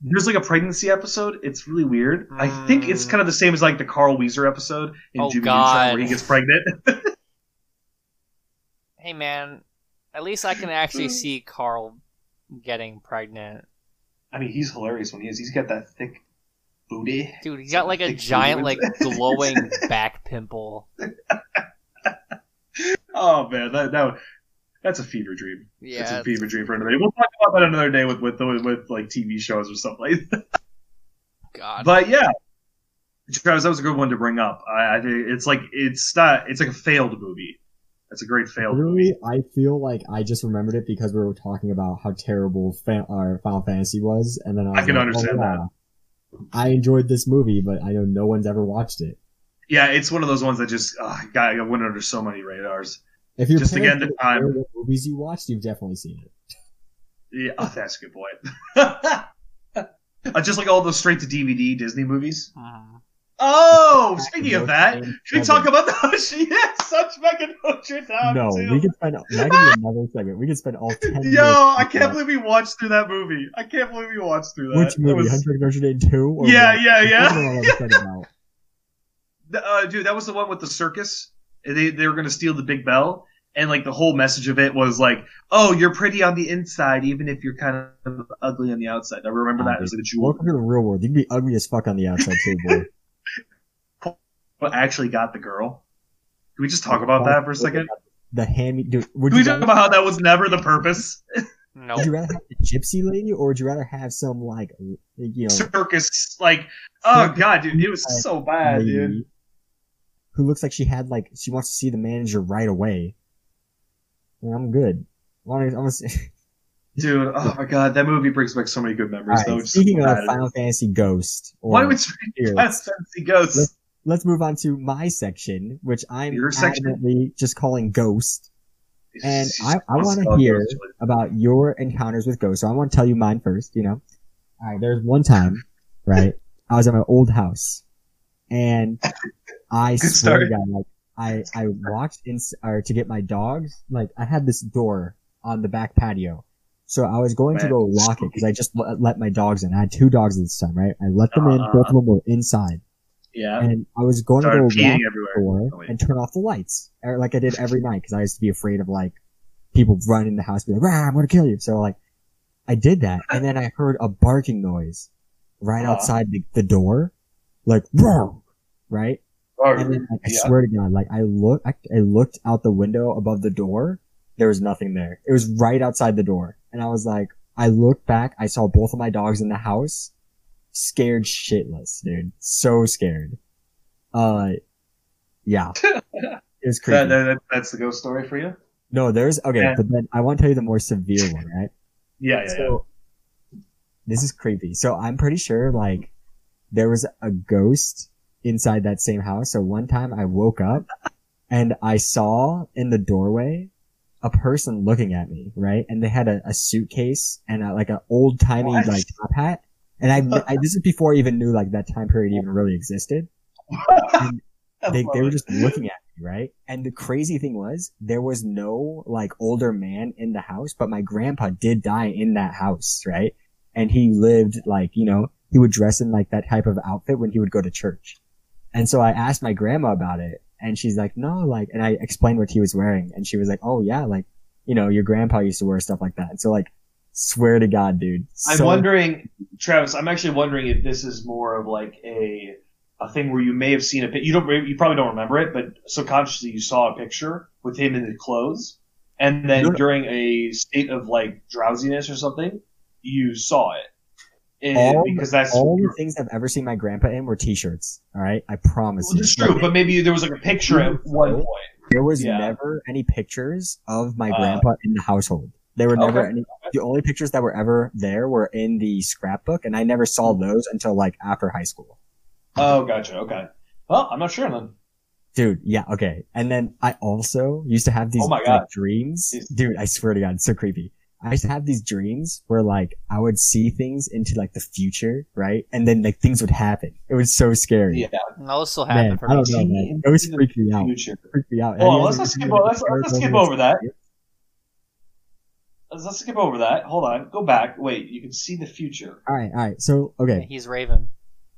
There's like a pregnancy episode. It's really weird. I think it's Mm. kind of the same as like the Carl Wheezer episode in Oh, Jimmy God. Neutron where he gets pregnant. hey man, at least I can actually see Carl getting pregnant. I mean, he's hilarious when he is. He's got that thick booty. Dude, he's got like a giant, like glowing back pimple. Oh man, that that that's a fever dream. That's Yeah, a fever dream for another day. We'll talk about that another day with with with, with like TV shows or something like that. God. But yeah, Travis, that was a good one to bring up. I, I think it's like it's not. It's like a failed movie. That's a great failed movie. Literally, I feel like I just remembered it because we were talking about how terrible fan- our Final Fantasy was, and then I, was I can like, understand oh, yeah. I enjoyed this movie, but I know no one's ever watched it. Yeah, it's one of those ones that just uh, got got went under so many radars. If you're Just again, the time. what movies you watched, you've definitely seen it. Yeah, oh, that's a good point. Uh, just like all those straight to DVD Disney movies. Mhm. Oh, speaking of that, should we talk about those? yes, such mega Notre Dame. No, too. we could spend that could be another segment. We could spend all ten. Yo, I can't believe we watched through that movie. I can't believe we watched through that. which movie, was- Hunter Notre Dame two. Or Yeah, what? yeah, yeah. one am I upset about? The- uh, dude, that was the one with the circus. They they were gonna steal the big bell, and like the whole message of it was like, "Oh, you're pretty on the inside, even if you're kind of ugly on the outside." I remember that. It was like a jewel. Welcome to the real world. You can be ugly as fuck on the outside too, boy. But actually got the girl. Can we just talk about that for a second? The hand me, dude. Would Can we you, talk rather, about how that was never the purpose? Nope. would you rather have the gypsy lady, or would you rather have some like you know Circus, like, oh Circus god, dude, it was so bad, dude. who looks like she had like she wants to see the manager right away? Yeah, I'm good. I wanna- I wanna see- Dude, oh my god, that movie brings back so many good memories. Alright, though. Speaking so of. Final Fantasy Ghost, or why would Here, Final Fantasy Ghosts? let's- let's move on to my section, which I'm Your section? just calling Ghost. And I, I want to hear about your encounters with ghosts. So I want to tell you mine first, you know. Alright, there's one time, right? I was at my old house and I swear. God, like I, I walked in, or to get my dogs. Like I had this door on the back patio. So I was going to go lock it because I just let, let my dogs in. I had two dogs at this time, right? I let them in. Uh-huh. Both of them were inside. Yeah. And I was going to go lock everywhere. door Oh, and turn off the lights, like I did every night because I used to be afraid of like people running in the house, be like, "Rah, I'm gonna kill you." So like, I did that, and then I heard a barking noise right Uh-huh. outside the, the door, like "Roar," right? And then like, I yeah. swear to God, like I look, I, I looked out the window above the door. There was nothing there. It was right outside the door, and I was like, I looked back. I saw both of my dogs in the house, scared shitless, dude. So scared. Uh, yeah, it was creepy. That, that, that- that's the ghost story for you? no, there's okay, Yeah. but then I want to tell you the more severe one, right? Yeah, yeah, yeah. So this is creepy. So I'm pretty sure like there was a ghost inside that same house. So one time I woke up and I saw in the doorway a person looking at me, right? And they had a, a suitcase and a, like an old timey like top hat. And I, I, this is before I even knew like that time period even really existed. I They, they were just looking at me, right? And the crazy thing was there was no like older man in the house, but my grandpa did die in that house, right? And he lived like, you know, he would dress in like that type of outfit when he would go to church. And so I asked my grandma about it and she's like, no, like, and I explained what he was wearing and she was like, oh yeah, like, you know, your grandpa used to wear stuff like that. And so like, swear to God, dude. I'm so- wondering, Travis. I'm actually wondering if this is more of like a a thing where you may have seen a pic. You don't. You probably don't remember it, but subconsciously you saw a picture with him in the clothes, and then during a state of like drowsiness or something, you saw it. And- All- because that's all the things I've ever seen my grandpa in were t-shirts. All right. I promise well, it's true, but maybe there was like a picture at one point. There was Yeah. never any pictures of my Uh, grandpa in the household. There were never Okay. any. The only pictures that were ever there were in the scrapbook, and I never saw hmm. those until like after high school. Oh, gotcha. Okay. Well, I'm not sure then. Dude, yeah, okay. And then I also used to have these Oh my like, dreams. Yes. Dude, I swear to God, it's so creepy. I used to have these dreams where like I would see things into like the future, right? And then like things would happen. It was so scary. Yeah. No, this will happen Man, for I me. don't know, man. It was freaking me out. Future. Freaked me out. Hold on, Have let's skip over. Let's, let's skip over that. experience? Let's, let's skip over that. Hold on. Go back. Wait. You can see the future. All right, all right. So okay, He's Raven.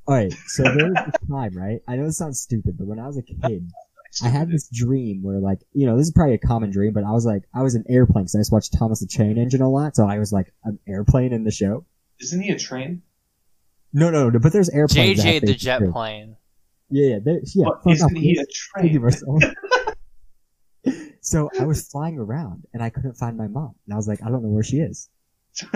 Alright, so there was this time, right? I know it sounds stupid, but when I was a kid, I had this dream where like, you know, this is probably a common dream, but I was like, I was an airplane because I just watched Thomas the Train Engine a lot, so I was like an airplane in the show. Isn't he a train? No, no, no, but there's airplanes. JJ the jet too. plane. Yeah, yeah, there, yeah. But isn't he a Thank you, train? So I was flying around and I couldn't find my mom, and I was like, I don't know where she is.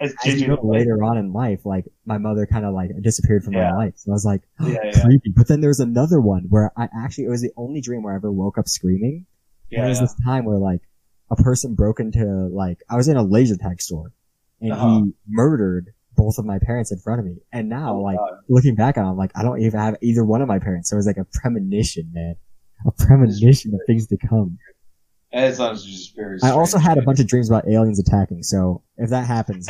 As As you know, later on in life, like my mother kind of like disappeared from Yeah. my life, so I was like, Yeah, yeah, creepy. But then there was another one where I actually it was the only dream where I ever woke up screaming. And yeah. there was this time where like a person broke into like I was in a laser tag store, and Uh-huh. he murdered both of my parents in front of me. And now, Oh, like God. looking back on, it, I'm like I don't even have either one of my parents. So it was like a premonition, man, a premonition of things to come. That sounds just very. I also had a bunch of dreams about aliens attacking. So if that happens,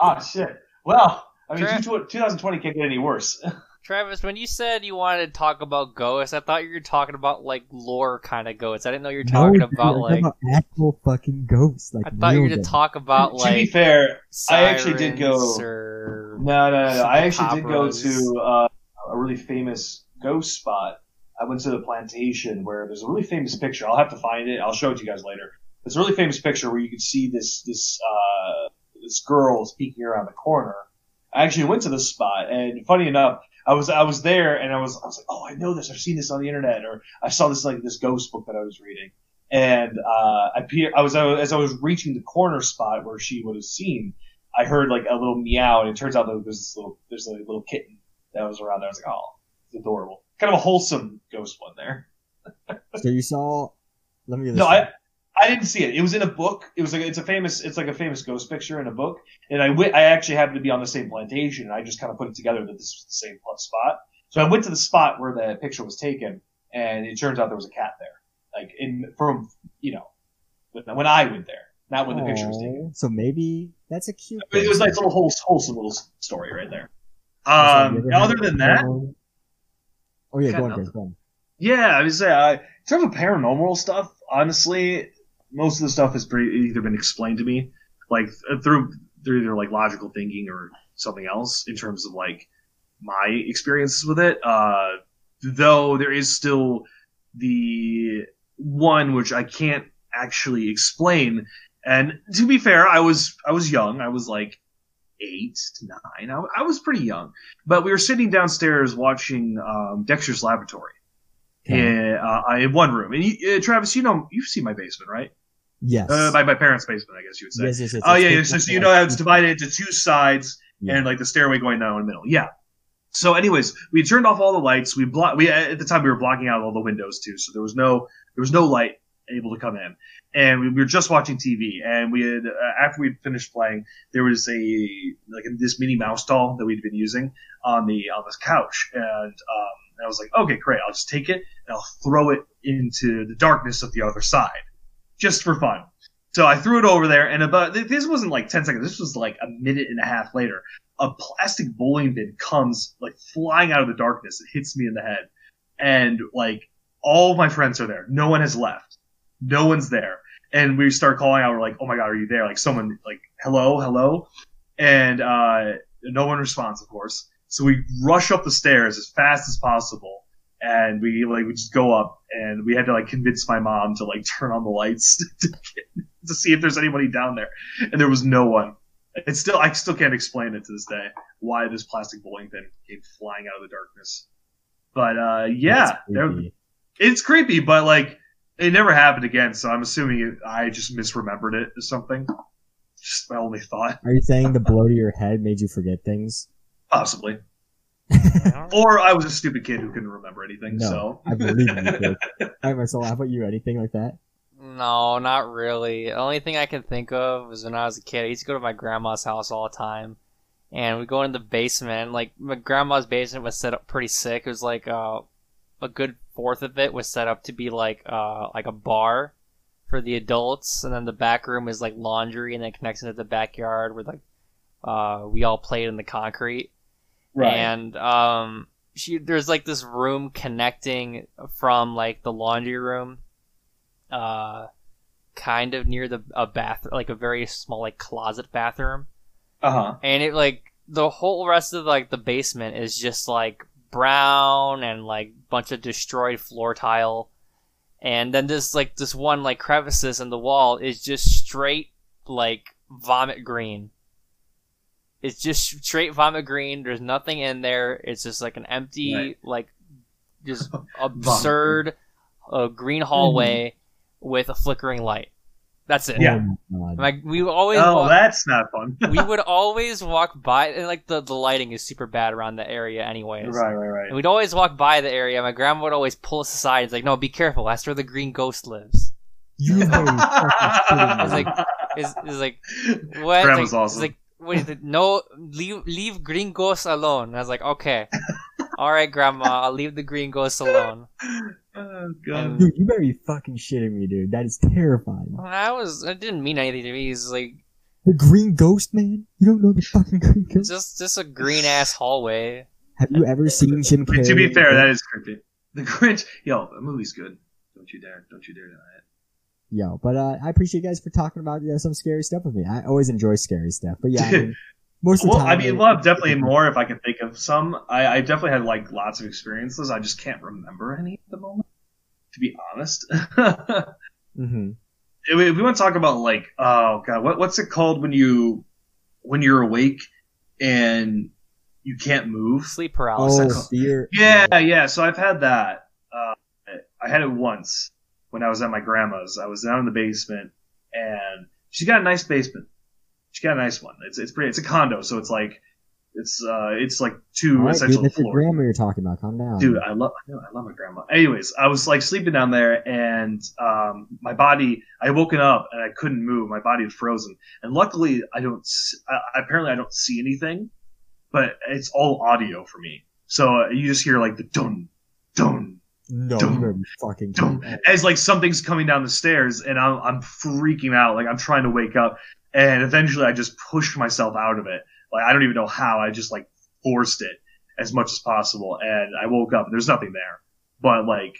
Oh shit. Well, I mean, Tra- 2020 can't get any worse. Travis, when you said you wanted to talk about ghosts, I thought you were talking about like lore kind of ghosts. I didn't know you were talking dude, about I'm talking like. about actual fucking ghosts. Like I thought you were to talk about to be fair, I actually did go- no, no, no, no. I actually did go to uh, a really famous ghost spot. I went to the plantation where there's a really famous picture. I'll have to find it. I'll show it to you guys later. It's a really famous picture where you can see this this uh, this girl peeking around the corner. I actually went to this spot, and funny enough, I was I was there, and I was I was like, oh, I know this. I've seen this on the internet, or I saw this like this ghost book that I was reading, and uh, I pe- I was as I was reaching the corner spot where she was seen, I heard like a little meow, and it turns out that there's this little there's a little kitten that was around there. I was like, oh, it's adorable, kind of a wholesome ghost one there. So you saw. Let me. No. I I didn't see it. It was in a book. It was like it's a famous it's like a famous ghost picture in a book. And I went. I actually happened to be on the same plantation. And I just kind of put it together that this was the same spot. So I went to the spot where the picture was taken, and it turns out there was a cat there. Like in from you know when, I went there, not when the picture was taken. So maybe that's a cute. It was a little wholesome, wholesome little story right there. So have you Um, other than that, Oh yeah, go on. Go on. Yeah, I would say uh, in terms of paranormal stuff, honestly, most of the stuff has pretty, either been explained to me, like through through either like logical thinking or something else in terms of like my experiences with it. Uh, though there is still the one which I can't actually explain. And to be fair, I was I was young. I was like eight to nine. I, I was pretty young, but we were sitting downstairs watching um, Dexter's Laboratory in, uh, in one room. And you, uh, Travis, you know, you've seen my basement, right? Yes. Uh, my, my parents' basement, I guess you would say. yes, yes, yes. oh yeah, yeah. So, so you know how it's divided into two sides Yeah. and like the stairway going down in the middle. Yeah. So, anyways, we turned off all the lights. We block. We at the time we were blocking out all the windows too, so there was no there was no light able to come in. And we, we were just watching TV, and we had uh, after we'd finished playing, there was a like this mini mouse doll that we'd been using on the on this couch, and um, I was like, okay, great, I'll just take it and I'll throw it into the darkness of the other side, just for fun. So I threw it over there, and about this wasn't like ten seconds. This was like a minute and a half later. A plastic bowling bin comes like flying out of the darkness. It hits me in the head, and like all my friends are there. No one has left. No one's there, and we start calling out. We're like, "Oh my god, are you there?" Like someone like, "Hello, hello," and uh, no one responds, of course. So we rush up the stairs as fast as possible, and we like we just go up, and we had to like convince my mom to like turn on the lights to, get, to see if there's anybody down there, and there was no one. It's still I still can't explain it to this day why this plastic bowling pin came flying out of the darkness. But uh, yeah, it's creepy, but like it never happened again. So I'm assuming it, I just misremembered it or something. Just my only thought, Are you saying the blow to your head made you forget things? possibly, or I was a stupid kid who couldn't remember anything. No, So I believe you. Kid. All right, Marcel, how about you? Anything like that? No, not really. The only thing I can think of was when I was a kid. I used to go to my grandma's house all the time, and we go in the basement. Like my grandma's basement was set up pretty sick. It was like uh, a good fourth of it was set up to be like uh, like a bar for the adults, and then the back room is like laundry, and then connects into the backyard where like uh, we all played in the concrete. Right. And um, she there's like this room connecting from like the laundry room, uh, kind of near the a bath like a very small like closet bathroom, uh huh. and it like the whole rest of like the basement is just like brown and like bunch of destroyed floor tile. And then this like this one like crevices in the wall is just straight like vomit green. It's just straight vomit green. There's nothing in there. It's just like an empty Right. like just absurd uh, green hallway with a flickering light. That's it. Yeah. Oh. Like we always Oh, walk- that's not fun. we would always walk by and like the, the lighting is super bad around the area anyways. right, right, right. And we'd always walk by the area. My grandma would always pull us aside. It's like, no, be careful. That's where the green ghost lives. You are fucking kidding me. It's like, it's, it's like, what? Grandma's like, awesome. It's like, what is it? No, leave, leave green ghosts alone. And I was like, okay. All right, grandma, I'll leave the green ghosts alone. God. Dude, you better be fucking shitting me, dude. That is terrifying. I was, it didn't mean anything to me. He's like, The Green Ghost, man? You don't know the fucking Green Ghost? just, just a green ass hallway. Have you ever seen Jim Carrey? to be fair, that is creepy. The Grinch, yo, the movie's good. Don't you dare, don't you dare deny it. Yo, but uh, I appreciate you guys for talking about uh, some scary stuff with me. I always enjoy scary stuff, but yeah, I mean, most of the Well, time. I mean, we'll have definitely more if I can think of some. I, I definitely had like lots of experiences. I just can't remember any at the moment, to be honest. hmm if we want to talk about like, oh god, what what's it called when you when you're awake and you can't move? Sleep Oh, paralysis. fear. Yeah, yeah. So I've had that. Uh, I had it once when I was at my grandma's. I was down in the basement, and she's got a nice basement. She got a nice one. It's it's pretty. It's a condo, so it's like it's uh it's like two All right, dude, essential that's your floors. grandma you're talking about. Calm down. Dude, I love, I love my grandma. Anyways, I was like sleeping down there, and um, my body, I had woken up and I couldn't move. My body had frozen, and luckily, I don't. s- Uh, apparently, I don't see anything, but it's all audio for me. So uh, you just hear like the dun, dun, no, Don't- you better fucking Don't- kidding me. as like something's coming down the stairs, and I'm I'm freaking out. Like I'm trying to wake up, and eventually, I just pushed myself out of it. Like I don't even know how. I just like forced it as much as possible, and I woke up. and There's nothing there, but like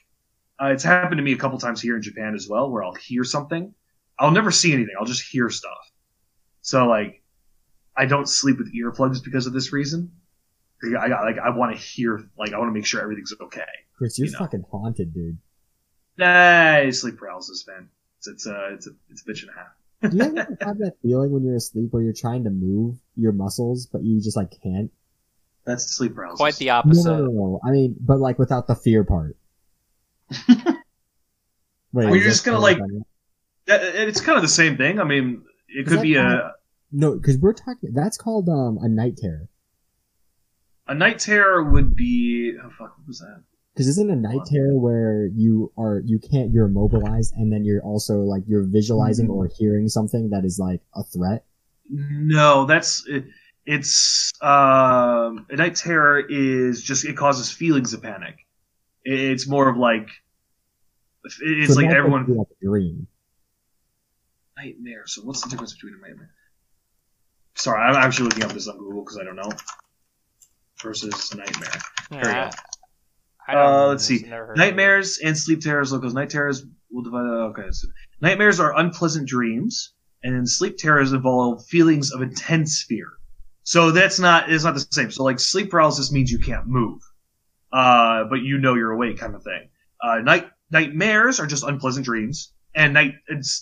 uh, it's happened to me a couple times here in Japan as well, where I'll hear something. I'll never see anything. I'll just hear stuff. So like, I don't sleep with earplugs because of this reason. I got like I want to hear like I want to make sure everything's okay. Chris, you're you know. fucking haunted, dude. Nah, sleep paralysis, man. It's it's a it's a it's a bitch and a half. Do you ever have that feeling when you're asleep where you're trying to move your muscles, but you just like can't? That's sleep paralysis. Quite the opposite. no, no, no. I mean, but like without the fear part. Wait, well, you're just gonna, like- funny? Yeah, It's kind of the same thing. I mean, it Is could be kind a No, because we're talking. That's called um a night terror. a night terror would be oh fuck what was that? Because isn't a night terror where you are you can't you're immobilized and then you're also like you're visualizing Mhm. or hearing something that is like a threat. No, that's it, it's um a night terror is just it causes feelings of panic. It- It's more of like it's So like that's everyone like a dream. nightmare. So what's the difference between a nightmare? Sorry, I'm actually looking up this on Google because I don't know. Versus nightmare. Yeah, go. I don't Uh, let's see. I've never heard of Nightmares and sleep terrors locals. Night terrors will divide. uh, Okay, so nightmares are unpleasant dreams, and then sleep terrors involve feelings of intense fear. So that's not it's not the same. So like sleep paralysis means you can't move, uh, but you know you're awake, kind of thing. Uh, night nightmares are just unpleasant dreams, and night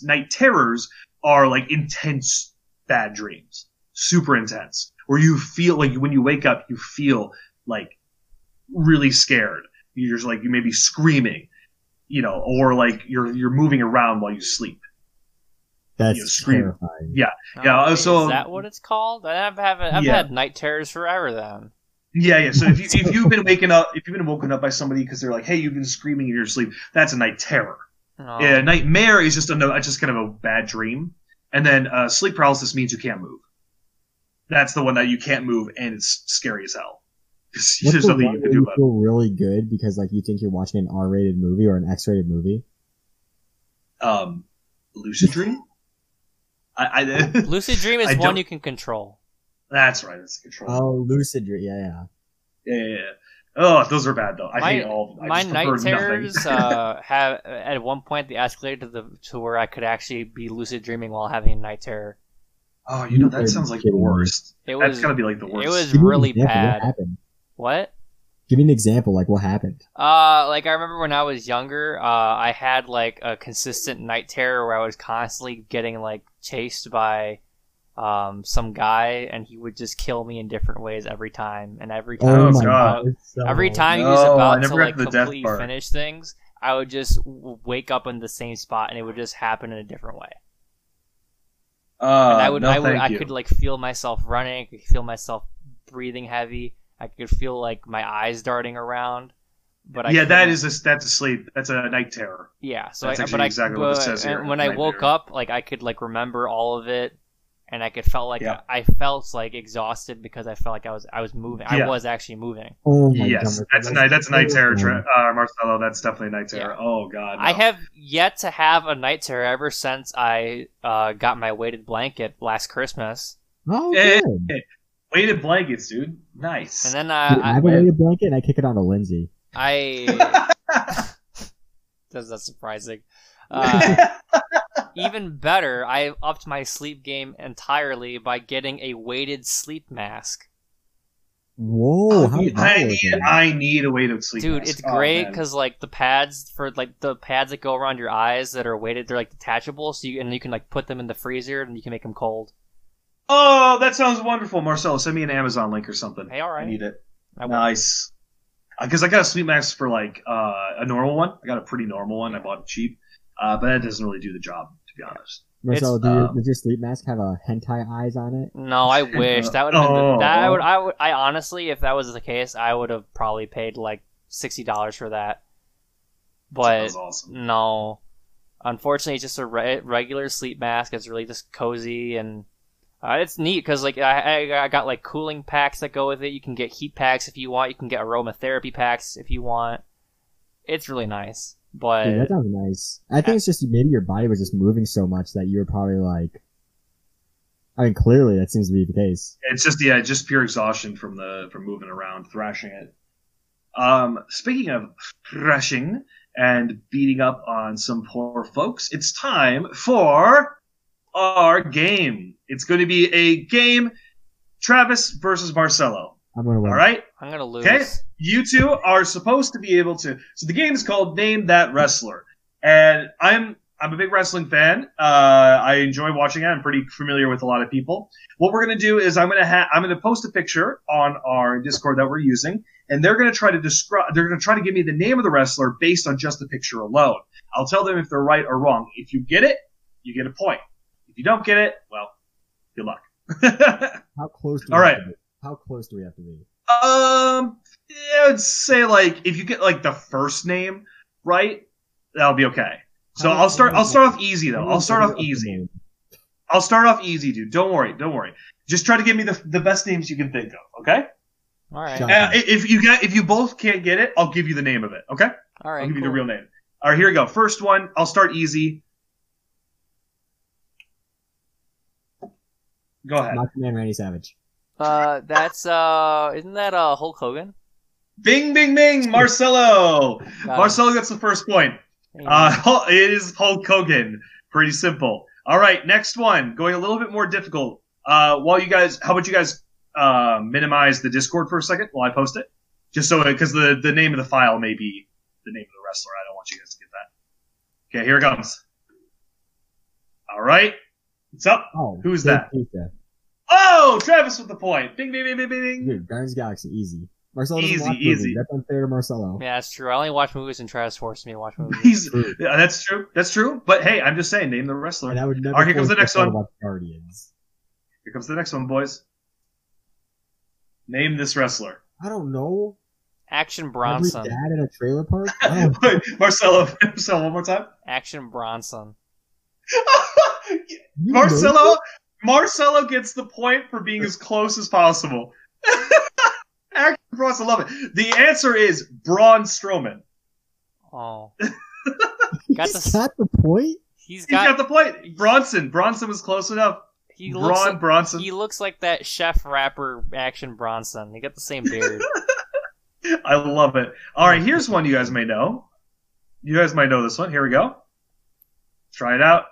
night terrors are like intense bad dreams, super intense, where you feel like when you wake up, you feel like really scared. You're just like you may be screaming, you know, or like you're you're moving around while you sleep. That's You scream. terrifying. Yeah, it. yeah, Oh, so- is that what it's called? I've haven't. I've Yeah. had night terrors forever. Then. Yeah, yeah. So if you if you've been waking up, if you've been woken up by somebody because they're like, hey, you've been screaming in your sleep, that's a night terror. Oh. Yeah, nightmare is just a no- just kind of a bad dream, and then uh, sleep paralysis means you can't move. That's the one that you can't move, and it's scary as hell. 'Cause What's There's the nothing you can do you about it. feel really good because like you think you're watching an R-rated movie or an X-rated movie? Um, lucid dream. I, I Lucid dream is I one don't- you can control. that's right. That's control. Oh, lucid dream. Yeah, yeah. Yeah, yeah, yeah. Oh, those are bad though. I my hate all. I my just night terrors uh, have at one point they escalated to the to where I could actually be lucid dreaming while having a night terror. oh, you know that sounds like the worst. It That's was gotta be like the worst. it was Give me an really example. What bad. Happened? What? Give me an example. Like what happened? Uh, like I remember when I was younger, uh, I had like a consistent night terror where I was constantly getting like chased by um some guy, and he would just kill me in different ways every time. And every time, Oh, he was God. about, every time he was about to like to completely finish things, I would just wake up in the same spot, and it would just happen in a different way. Uh, and I would, no, I would, thank I could like feel myself running. I could feel myself breathing heavy. I could feel like my eyes darting around. But I yeah, that couldn't- is a, that's a sleep. That's a night terror. yeah. So that's I, actually but I, exactly what it says here, when I nightmare. woke up, like I could like remember all of it, and I could felt like Yeah. I felt like exhausted because I felt like I was I was moving. I was actually moving. Oh my yes, god. that's a night. That's a night terror, terrifying. tra- uh, Marcelo. That's definitely a night terror. Yeah. Oh god. I have yet to have a night terror ever since I uh, got my weighted blanket last Christmas, Oh, good. Weighted blankets, dude. Nice. and then Dude, uh, I I, have a weighted blanket and I kick it onto Lindsay. I That's not surprising. Uh, even better, I upped my sleep game entirely by getting a weighted sleep mask. Whoa, how did I need, out? I need a weighted sleep Dude, mask. it's Oh, great man. because like the pads for like the pads that go around your eyes that are weighted, they're like detachable, so you and you can like put them in the freezer and you can make them cold. Oh, that sounds wonderful, Marcelo. Send me an Amazon link or something. Hey, all right. I need it. I will. Nice. Because I got a sleep mask for like uh, a normal one. I got a pretty normal one. I bought it cheap, uh, but that doesn't really do the job, to be honest. Marcelo, It's, do your, um, does your sleep mask have a hentai eyes on it? No, I wish that would have been Oh. the, that. I would, I would, I honestly, if that was the case, I would have probably paid like sixty dollars for that. But Sounds awesome. no, unfortunately, it's just a re- regular sleep mask. It's really just cozy and uh, it's neat because like I, I, I got like cooling packs that go with it. You can get heat packs if you want. You can get aromatherapy packs if you want. It's really nice, but Dude, that sounds nice. I think it's just maybe your body was just moving so much that you were probably like. I mean, clearly that seems to be the case. It's just yeah, just pure exhaustion from the from moving around, thrashing it. Um, speaking of thrashing and beating up on some poor folks, it's time for our game. It's going to be a game, Travis versus Marcelo. I'm gonna win. All right. I'm gonna lose. Okay. You two are supposed to be able to. So the game is called Name That Wrestler, and I'm I'm a big wrestling fan. Uh, I enjoy watching it. I'm pretty familiar with a lot of people. What we're gonna do is I'm gonna ha- I'm gonna post a picture on our Discord that we're using, and they're gonna try to describe. They're gonna try to give me the name of the wrestler based on just the picture alone. I'll tell them if they're right or wrong. If you get it, you get a point. If you don't get it, well, good luck. How close? Do we All have to be? How close do we have to be? Um, yeah, I'd say like if you get like the first name right, that'll be okay. So How I'll start. I'll start off easy though. I'll start off easy. I'll start off easy, dude. Don't worry. Don't worry. Just try to give me the the best names you can think of. Okay. All right. Uh, if you get if you both can't get it, I'll give you the name of it. Okay. All right. I'll give you the real name. All right. Here we go. First one. I'll start easy. Go ahead. Macho Man Randy Savage. Uh, that's uh, isn't that uh Hulk Hogan? Bing, bing, bing. Marcelo. Got it. Marcelo gets the first point. Uh, it is Hulk Hogan. Pretty simple. All right, next one. Going a little bit more difficult. Uh, while you guys, how about you guys uh, minimize the Discord for a second while I post it? Just so, because the, the name of the file may be the name of the wrestler. I don't want you guys to get that. Okay, here it comes. All right. What's up? Oh, Who's that? Batista. Oh, Travis with the point. Bing, bing, bing, bing, bing, bing. Dude, Guardians of the Galaxy, easy. Marcelo doesn't Easy, watch easy. movies. That's unfair to Marcelo. yeah, that's true. I only watch movies and Travis forced me to watch movies. He's, yeah, that's true. That's true. But hey, I'm just saying, name the wrestler. And I would never. All right, here comes the next Marcelo one. to Guardians. Here comes the next one, boys. Name this wrestler. I don't know. Action Every Bronson. dad in a trailer park. I Wait, Marcelo, Marcelo, one more time. Action Bronson. You know Marcelo, Marcelo gets the point for being as close as possible. Action Bronson, love it. The answer is Braun Strowman. Oh, got He's the- got the point. he's He's got, got. the point. Bronson. Bronson was close enough. He looks. Braun Like, Bronson. he looks like that chef rapper Action Bronson. He got the same beard. I love it. All right, here's one you guys may know. You guys might know this one. Here we go. Try it out.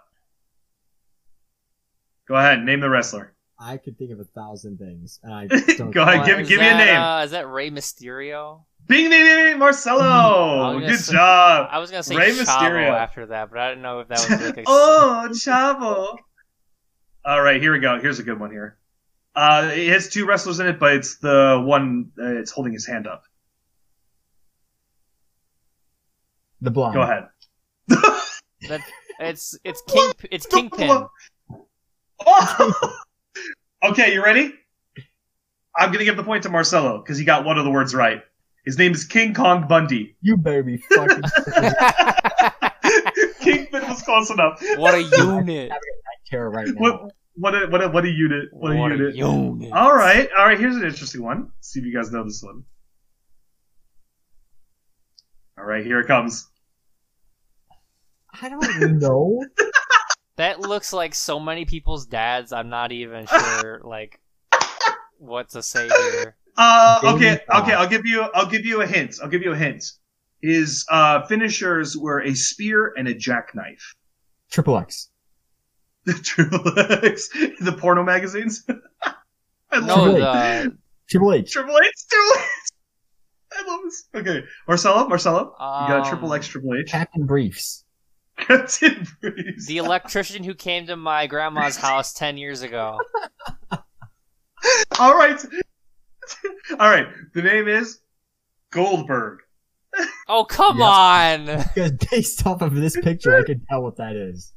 Go ahead. Name the wrestler. I could think of a thousand things, and I don't. Go ahead. What, give is give me a name. Uh, is that Rey Mysterio? Bing, bing, bing, I Marcelo. Good say- job. I was gonna say Rey Chavo Mysterio. after that, but I didn't know if that was like a oh, Chavo. All right, here we go. Here's a good one here. Uh, it has two wrestlers in it, but it's the one uh, it's holding his hand up. The blonde. Go ahead. that, it's it's king it's Kingpin. Okay, you ready? I'm gonna give the point to Marcelo because he got one of the words right. His name is King Kong Bundy. You better be fucking Kingpin was close enough. what a unit! I care right now. What what a, what a, what a unit? What a What unit? a unit! All right, all right. Here's an interesting one. Let's see if you guys know this one. All right, here it comes. I don't know. That looks like so many people's dads. I'm not even sure like what to say here. Uh, okay, okay. I'll give you. I'll give you a hint. I'll give you a hint. His uh, finishers were a spear and a jackknife. Triple X. The Triple X, the porno magazines. I love No, Triple the Triple H. Triple H. Triple H. I love this. Okay, Marcelo, Marcelo, you got Um, Triple X, Triple H. Captain Briefs. Captain Breeze. the electrician who came to my grandma's house ten years ago. All right, all right. The name is Goldberg. Oh come Yes. on! Because based off of this picture, I can tell what that is.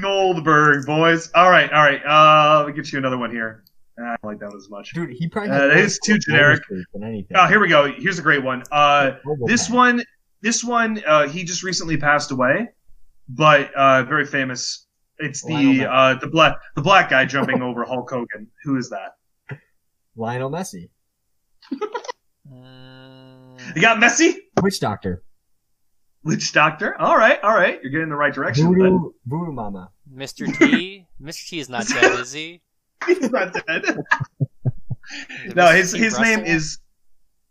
Goldberg, boys. All right, all right. Uh, let me get you another one here. I don't like that one as much. Dude, he probably Uh, has that more is too generic. skates Oh, here we go. Here's a great one. Uh, this one, this one, uh, he just recently passed away, but uh, very famous. It's Lionel the uh, the black the black guy jumping over Hulk Hogan. Who is that? Lionel Messi. You got Messi, Witch Doctor. Witch Doctor. All right, all right. You're getting the right direction. with Voodoo, Voodoo Mama. Mr. T. Mr. T is not dead, is he? He's not dead. No, Mr. his T his name is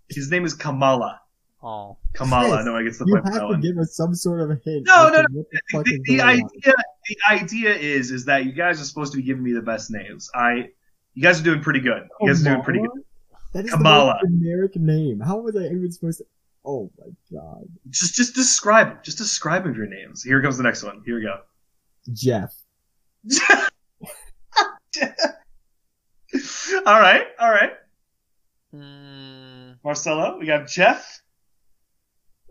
his name is Kamala. Oh, Kamala. Chris, No, I gets the You point for have to give us some sort of a hint. No, as no, the the, the idea on. the idea is is that you guys are supposed to be giving me the best names. I you guys are doing pretty good. You guys are doing pretty good. Kamala? That is Kamala. the most generic name. How was I even supposed to? Oh my god. Just just describe it. Just describe of your names. Here comes the next one. Here we go. Jeff. all right, all right. mm, Marcelo, we got Jeff.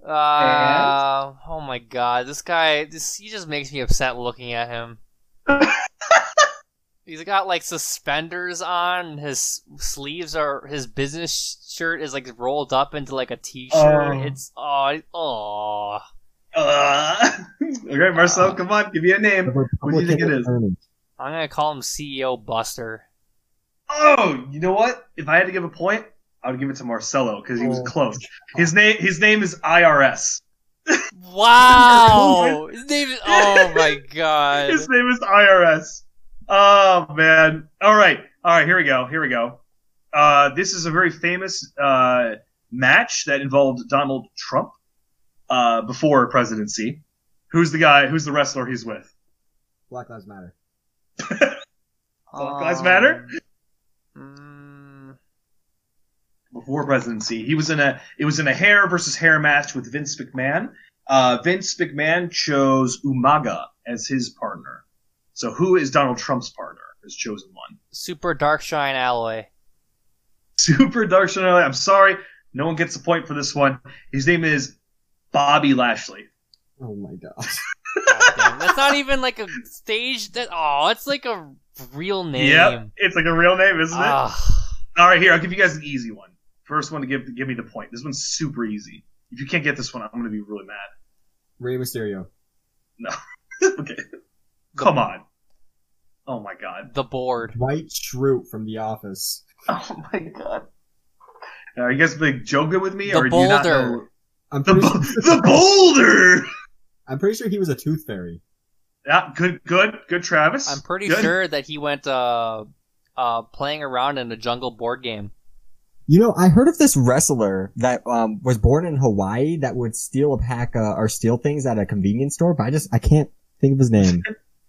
Uh, oh my god, this guy, this he just makes me upset looking at him. He's got like suspenders on. His sleeves are his business shirt is like rolled up into like a t-shirt. Oh. It's oh oh. Uh, okay, Marcel, Uh, come on, give me a name. What do you think it Republican. I'm gonna call him CEO Buster. Oh, you know what? If I had to give a point, I would give it to Marcelo because he was Oh. close. His name his name is IRS. Wow, his name is oh my god. His name is IRS. Oh man. All right. All right. Here we go. Here we go. Uh, this is a very famous uh, match that involved Donald Trump uh, before presidency. Who's the guy? Who's the wrestler he's with? Black Lives Matter. Black Lives Matter? mm, Before presidency, he was in a. It was in a hair versus hair match with Vince McMahon. Uh, Vince McMahon chose Umaga as his partner. So who is Donald Trump's partner? His chosen one. Super Dark Shine Alloy. Super Dark shine alloy. I'm sorry, no one gets a point for this one. His name is Bobby Lashley. Oh my gosh. God That's not even like a stage. That oh, it's like a real name. Yep, it's like a real name, isn't it? All right, here I'll give you guys an easy one. First one to give give me the point. This one's super easy. If you can't get this one, I'm gonna be really mad. Rey Mysterio. No. okay, come on. Oh my god. the board. Dwight Schrute from The Office. Oh my god. Are you guys like joking with me, The or do you not boulder. know? I'm The pretty, bo- sure, the boulder. I'm pretty sure he was a tooth fairy. Yeah, good, good, good, Travis. I'm pretty Good. sure that he went uh uh playing around in a jungle board game. You know, I heard of this wrestler that um, was born in Hawaii that would steal a pack uh, or steal things at a convenience store, but I just I can't think of his name.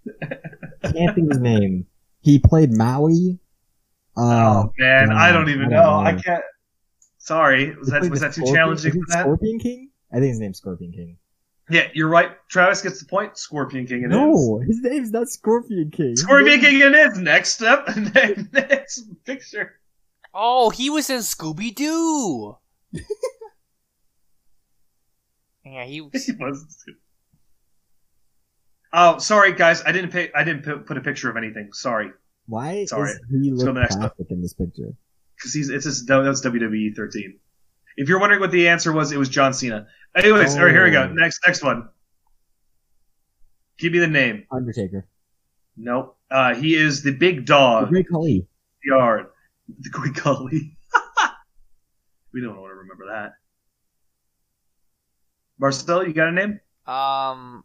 can't think of his name. He played Maui. Uh, Oh man, I don't even I don't know. I can't. Sorry, was Is that was that too Scorpion- challenging is for that? Scorpion King? I think his name's Scorpion King. Yeah, you're right. Travis gets the point. Scorpion King it is. no, his name's not Scorpion King. Scorpion King it is. Next step. Next picture. Oh, he was in Scooby Doo. yeah, he was. He was. Oh, sorry guys. I didn't pay. I didn't pu- put a picture of anything. Sorry, Why Sorry. is he Let's go look to the next one. plastic in this picture? because he's it's just that's WWE 13. If you're wondering what the answer was, it was John Cena. Anyways, all right, here we go. Oh. Next, next one. Give me the name. Undertaker. Nope. Uh, he is the big dog. The Great Khali. yard. The Great Khali. we don't want to remember that. Marcel, you got a name? Um,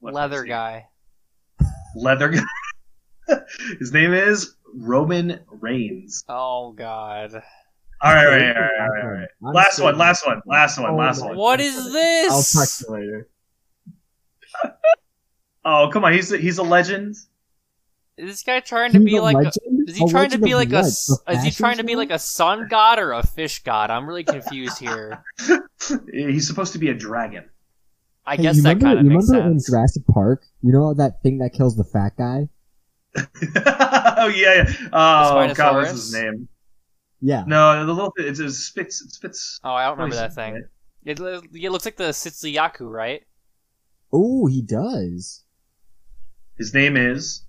Let leather guy. Leather guy. His name is Roman Reigns. Oh God. All right, all right, all right, all right. All right. Last one, last one, last one, Oh last one. What is this? I'll this? talk to you later. Oh, come on, he's a, he's a legend. Is this guy trying to be like? A, legend? is he A trying to be of like a? what? s- A Is he trying to be like a sun god or a fish god? I'm really confused here. He's supposed to be a dragon. I Hey, guess that remember, kind of you makes remember sense. in Jurassic Park? You know that thing that kills the fat guy? oh yeah, yeah. Oh god, what's his name? Yeah. No, the little it's, it's spits it spits. Oh, I don't remember that thing. right? It, it looks like the Sitsuyaku, right? Oh, he does. His name is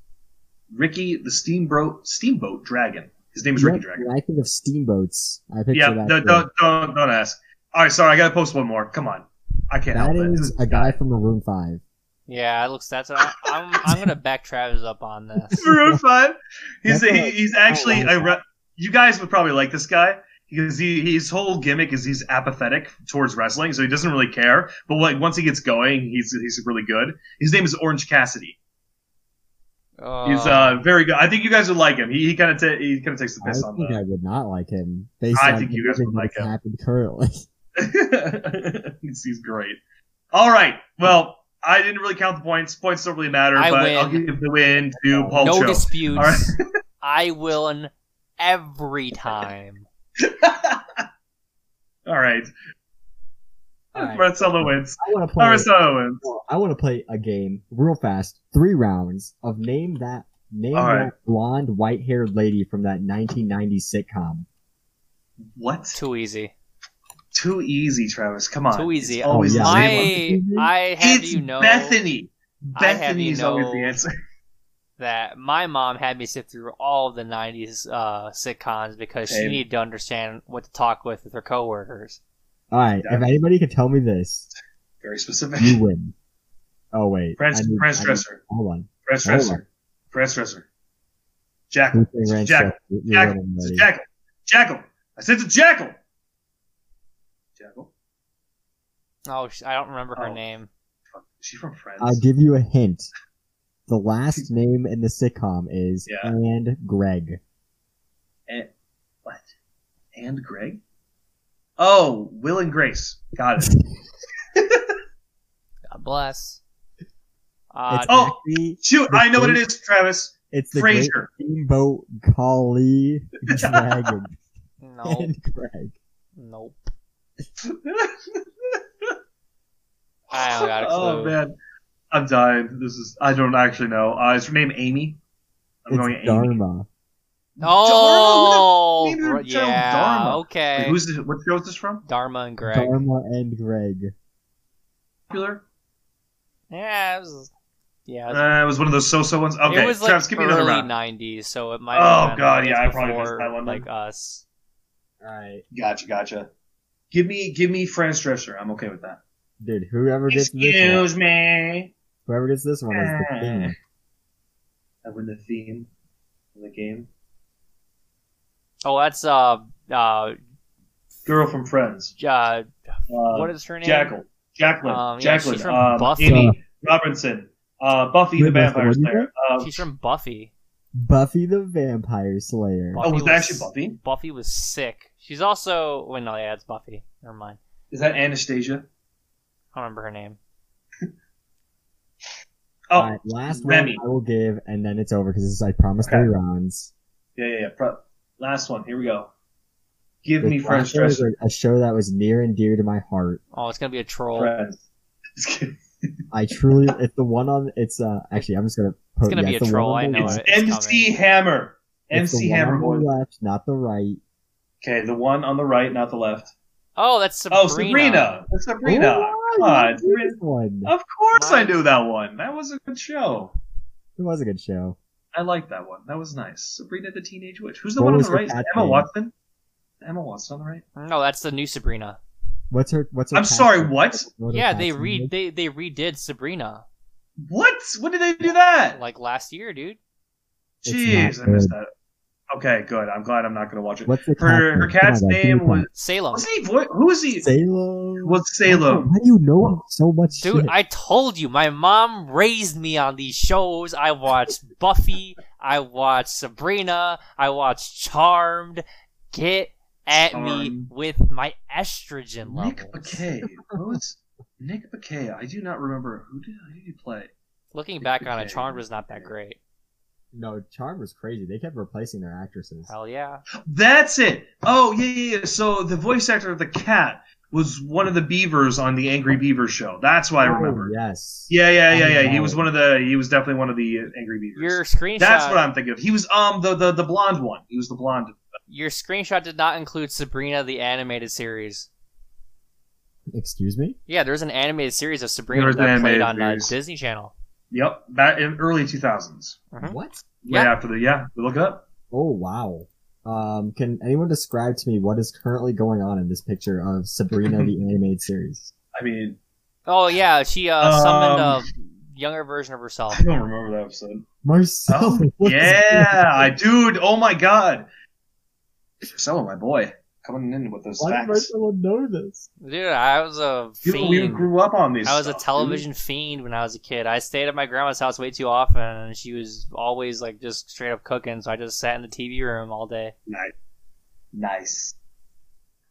Ricky the Steamboat Steamboat Dragon. His name is You Ricky know, Dragon. When I think of steamboats, I picture Yeah, that. don't, don't don't don't ask. All right, sorry, I gotta post one more. Come on, I can't That help it. is a guy from Maroon Five. Yeah, it looks. That's. I, I'm. I'm gonna back Travis up on this. Maroon Five. He's That's he, a- he's actually I a like re- you guys would probably like this guy because he his whole gimmick is he's apathetic towards wrestling, so he doesn't really care. But like once he gets going, he's he's really good. His name is Orange Cassidy. Uh, He's uh very good. I think you guys would like him. He, he kind of ta- he kind of takes the I piss on think the. I would not like him based I on think you guys would like him. happened currently. he's, he's great. All right. Well, I didn't really count the points. Points don't really matter, I but win. I'll give the win to Paul no Cho. disputes. All right. I win every time. All right. All right. Marcelo wins. I want to play. Marcelo wins. I want to play a game real fast, three rounds of name that name All that right. blonde, white-haired lady from that 1990s sitcom. What? Too easy. Too easy, Travis. Come on. Too easy. It's always Oh, yeah. the I same one. I have It's you know Bethany. I have Bethany's you always the answer. that my mom had me sit through all of the '90s uh, sitcoms because she needed to understand what to talk with with her coworkers. All right, Yeah. if anybody can tell me this, Very specific. you win. Oh wait, French, I need- French I need- dresser. Hold on, French Hold dresser. French dresser. Jackal. Who's saying Ranch Jackal. Jackal. It's a jackal. Jackal. I said it's a jackal. Jackal. Oh, I don't remember her Oh. name. Fuck, Is she from Friends? I'll give you a hint. The last name in the sitcom is Yeah. and Greg. And, eh, what? And Greg? Oh, Will and Grace. Got it. God bless. Uh, It's Oh, actually Shoot, the I know what it is, Travis. it's the Great Frasier. Steamboat Collie Dragon nope, and Greg. nope. I don't got a clue. oh man, I'm dying. This is I don't actually know. Uh, is her name Amy? I'm It's going Amy. Dharma. Oh, Dharma? Who the- bro- who the hell yeah, Dharma? okay. Wait, who's this? What show is this from? Dharma and Greg? Dharma and Greg. Popular? Yeah, it was. Yeah, it was, Uh, it was one of those so-so ones. Okay, it was like Travis, give me another early round. '90s, so it might. Oh, have God, yeah, I probably before, missed that one then. Like us. Alright. Gotcha, gotcha. Give me, give me French dresser. I'm okay with that. Dude, whoever gets this one, Excuse me. whoever gets this one is the king. I win the theme of the game. Oh, that's uh uh, Girl from Friends. uh what is her name? Jackal. Jacqueline. Um, yeah, Jacqueline. she's from um, Buffy. Amy Robinson. Uh, Buffy the Wait, the Vampire Slayer. Uh, She's from Buffy. Buffy the Vampire Slayer. Buffy oh, was was- that actually Buffy? Buffy was sick. She's also. Wait, no, yeah, it's Buffy. Never mind. Is that Anastasia? I don't remember her name. Oh, Alright, last Remy. one I will give, and then it's over because I promised Okay. three rounds. yeah, yeah, yeah. Pro- last one. Here we go. Give me French Dracula is dressing. a, a show that was near and dear to my heart. Oh, it's gonna be a troll. Friends. Just. I truly, it's the one on. It's uh actually, I'm just gonna. Put, gonna yeah, be it's a the troll, one I on the know left. it. It's It's MC Hammer. It's the MC one Hammer on boy. the left, not the right. Okay, the one on the right, not the left. Oh, that's Sabrina. Oh, Sabrina. That's Sabrina. Oh, Come on, you knew this one. Of course I knew that one. That was a good show. It was a good show. I like that one. That was nice. Sabrina the Teenage Witch. Who's the What one on was the her right? Is Emma name? Watson? Emma Watson on the right? No, that's the new Sabrina. What's her? What's her? I'm cat's sorry, name? what? What her Yeah, cat's they name re is? they they redid Sabrina What? When did they do that? like last year, dude. It's Jeez, I missed that. Okay, good. I'm glad I'm not going to watch it. What's the Her, her cat's Come on, guys, give me name was. point. Salem. Wasn't he? vo- Who was he? Salem. Was Salem? Why do you know so much Dude, shit? I told you, my mom raised me on these shows. I watched Buffy, I watched Sabrina, I watched Charmed. Get at me with my estrogen Nick levels. Bakay. Who was Nick Bakay? I do not remember. Who did, who did he play? Looking back on it, Charmed was not that great. No, Charm was crazy. They kept replacing their actresses. Hell yeah. That's it. Oh yeah, yeah, yeah. So the voice actor of the cat was one of the Beavers on the Angry Beaver show. That's why I Oh, remember. yes. Yeah, yeah, yeah, Oh, yeah. He was one of the. He was definitely one of the uh, Angry Beavers. Your screenshot That's what I'm thinking of. He was um the the the blonde one. He was the blonde. your screenshot did not include Sabrina the animated series. Excuse me. Yeah, there's an animated series of Sabrina There was an that played on uh. Disney Channel. Yep, that in early 2000s. Mhm. What? Right Yeah. after the yeah, we look it up. Oh wow. Um, can anyone describe to me what is currently going on in this picture of Sabrina the animated series? I mean, Oh yeah, she uh, summoned a Um, younger version of herself. I don't remember that episode. Marcel. Oh, yeah, I dude. Oh my god, Marcelo, my boy, coming in with those Why did facts. Marcelo know this? Dude, I was a Dude, we grew up on these. I was a stuff, dude. television fiend when I was a kid. I stayed at my grandma's house way too often, and she was always like just straight up cooking. So I just sat in the TV room all day. Nice. Nice.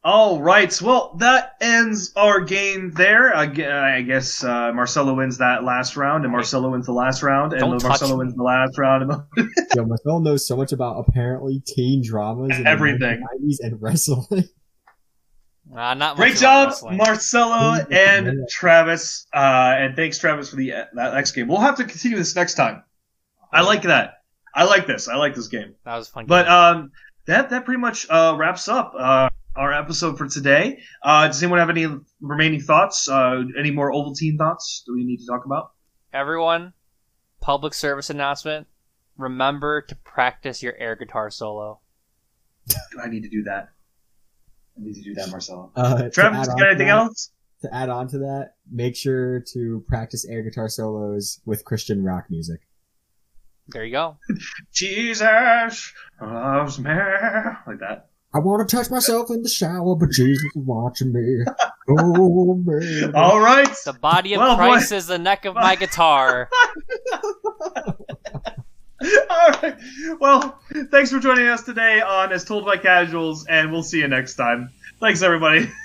All right. Well, that ends our game there. I I guess uh, Marcelo wins that last round, and Marcelo wins the last round, and Don't touch Marcelo me. wins the last round. And Yo, Marcelo knows so much about apparently teen dramas and Everything. nineties and wrestling. Uh, not Great job, wrestling. Marcelo and Travis. Uh, and thanks, Travis, for the that X game. We'll have to continue this next time. I like that. I like this. I like this game. That was fun. But um, that that pretty much uh, wraps up uh, our episode for today. Uh, does anyone have any remaining thoughts? Uh, any more Ovaltine thoughts that we need to talk about? everyone, public service announcement: remember to practice your air guitar solo. I need to do that. I need to do that, Marcelo. Uh, to Travis, add you got anything that- else? To add on to that, make sure to practice air guitar solos with Christian rock music. There you go. Jesus loves me like that. I want to touch myself in the shower, but Jesus is watching me. Oh, man. All right. The body of Well, boy. Christ is the neck of my guitar. All right. Well, thanks for joining us today on As Told by Casuals, and we'll see you next time. Thanks, everybody.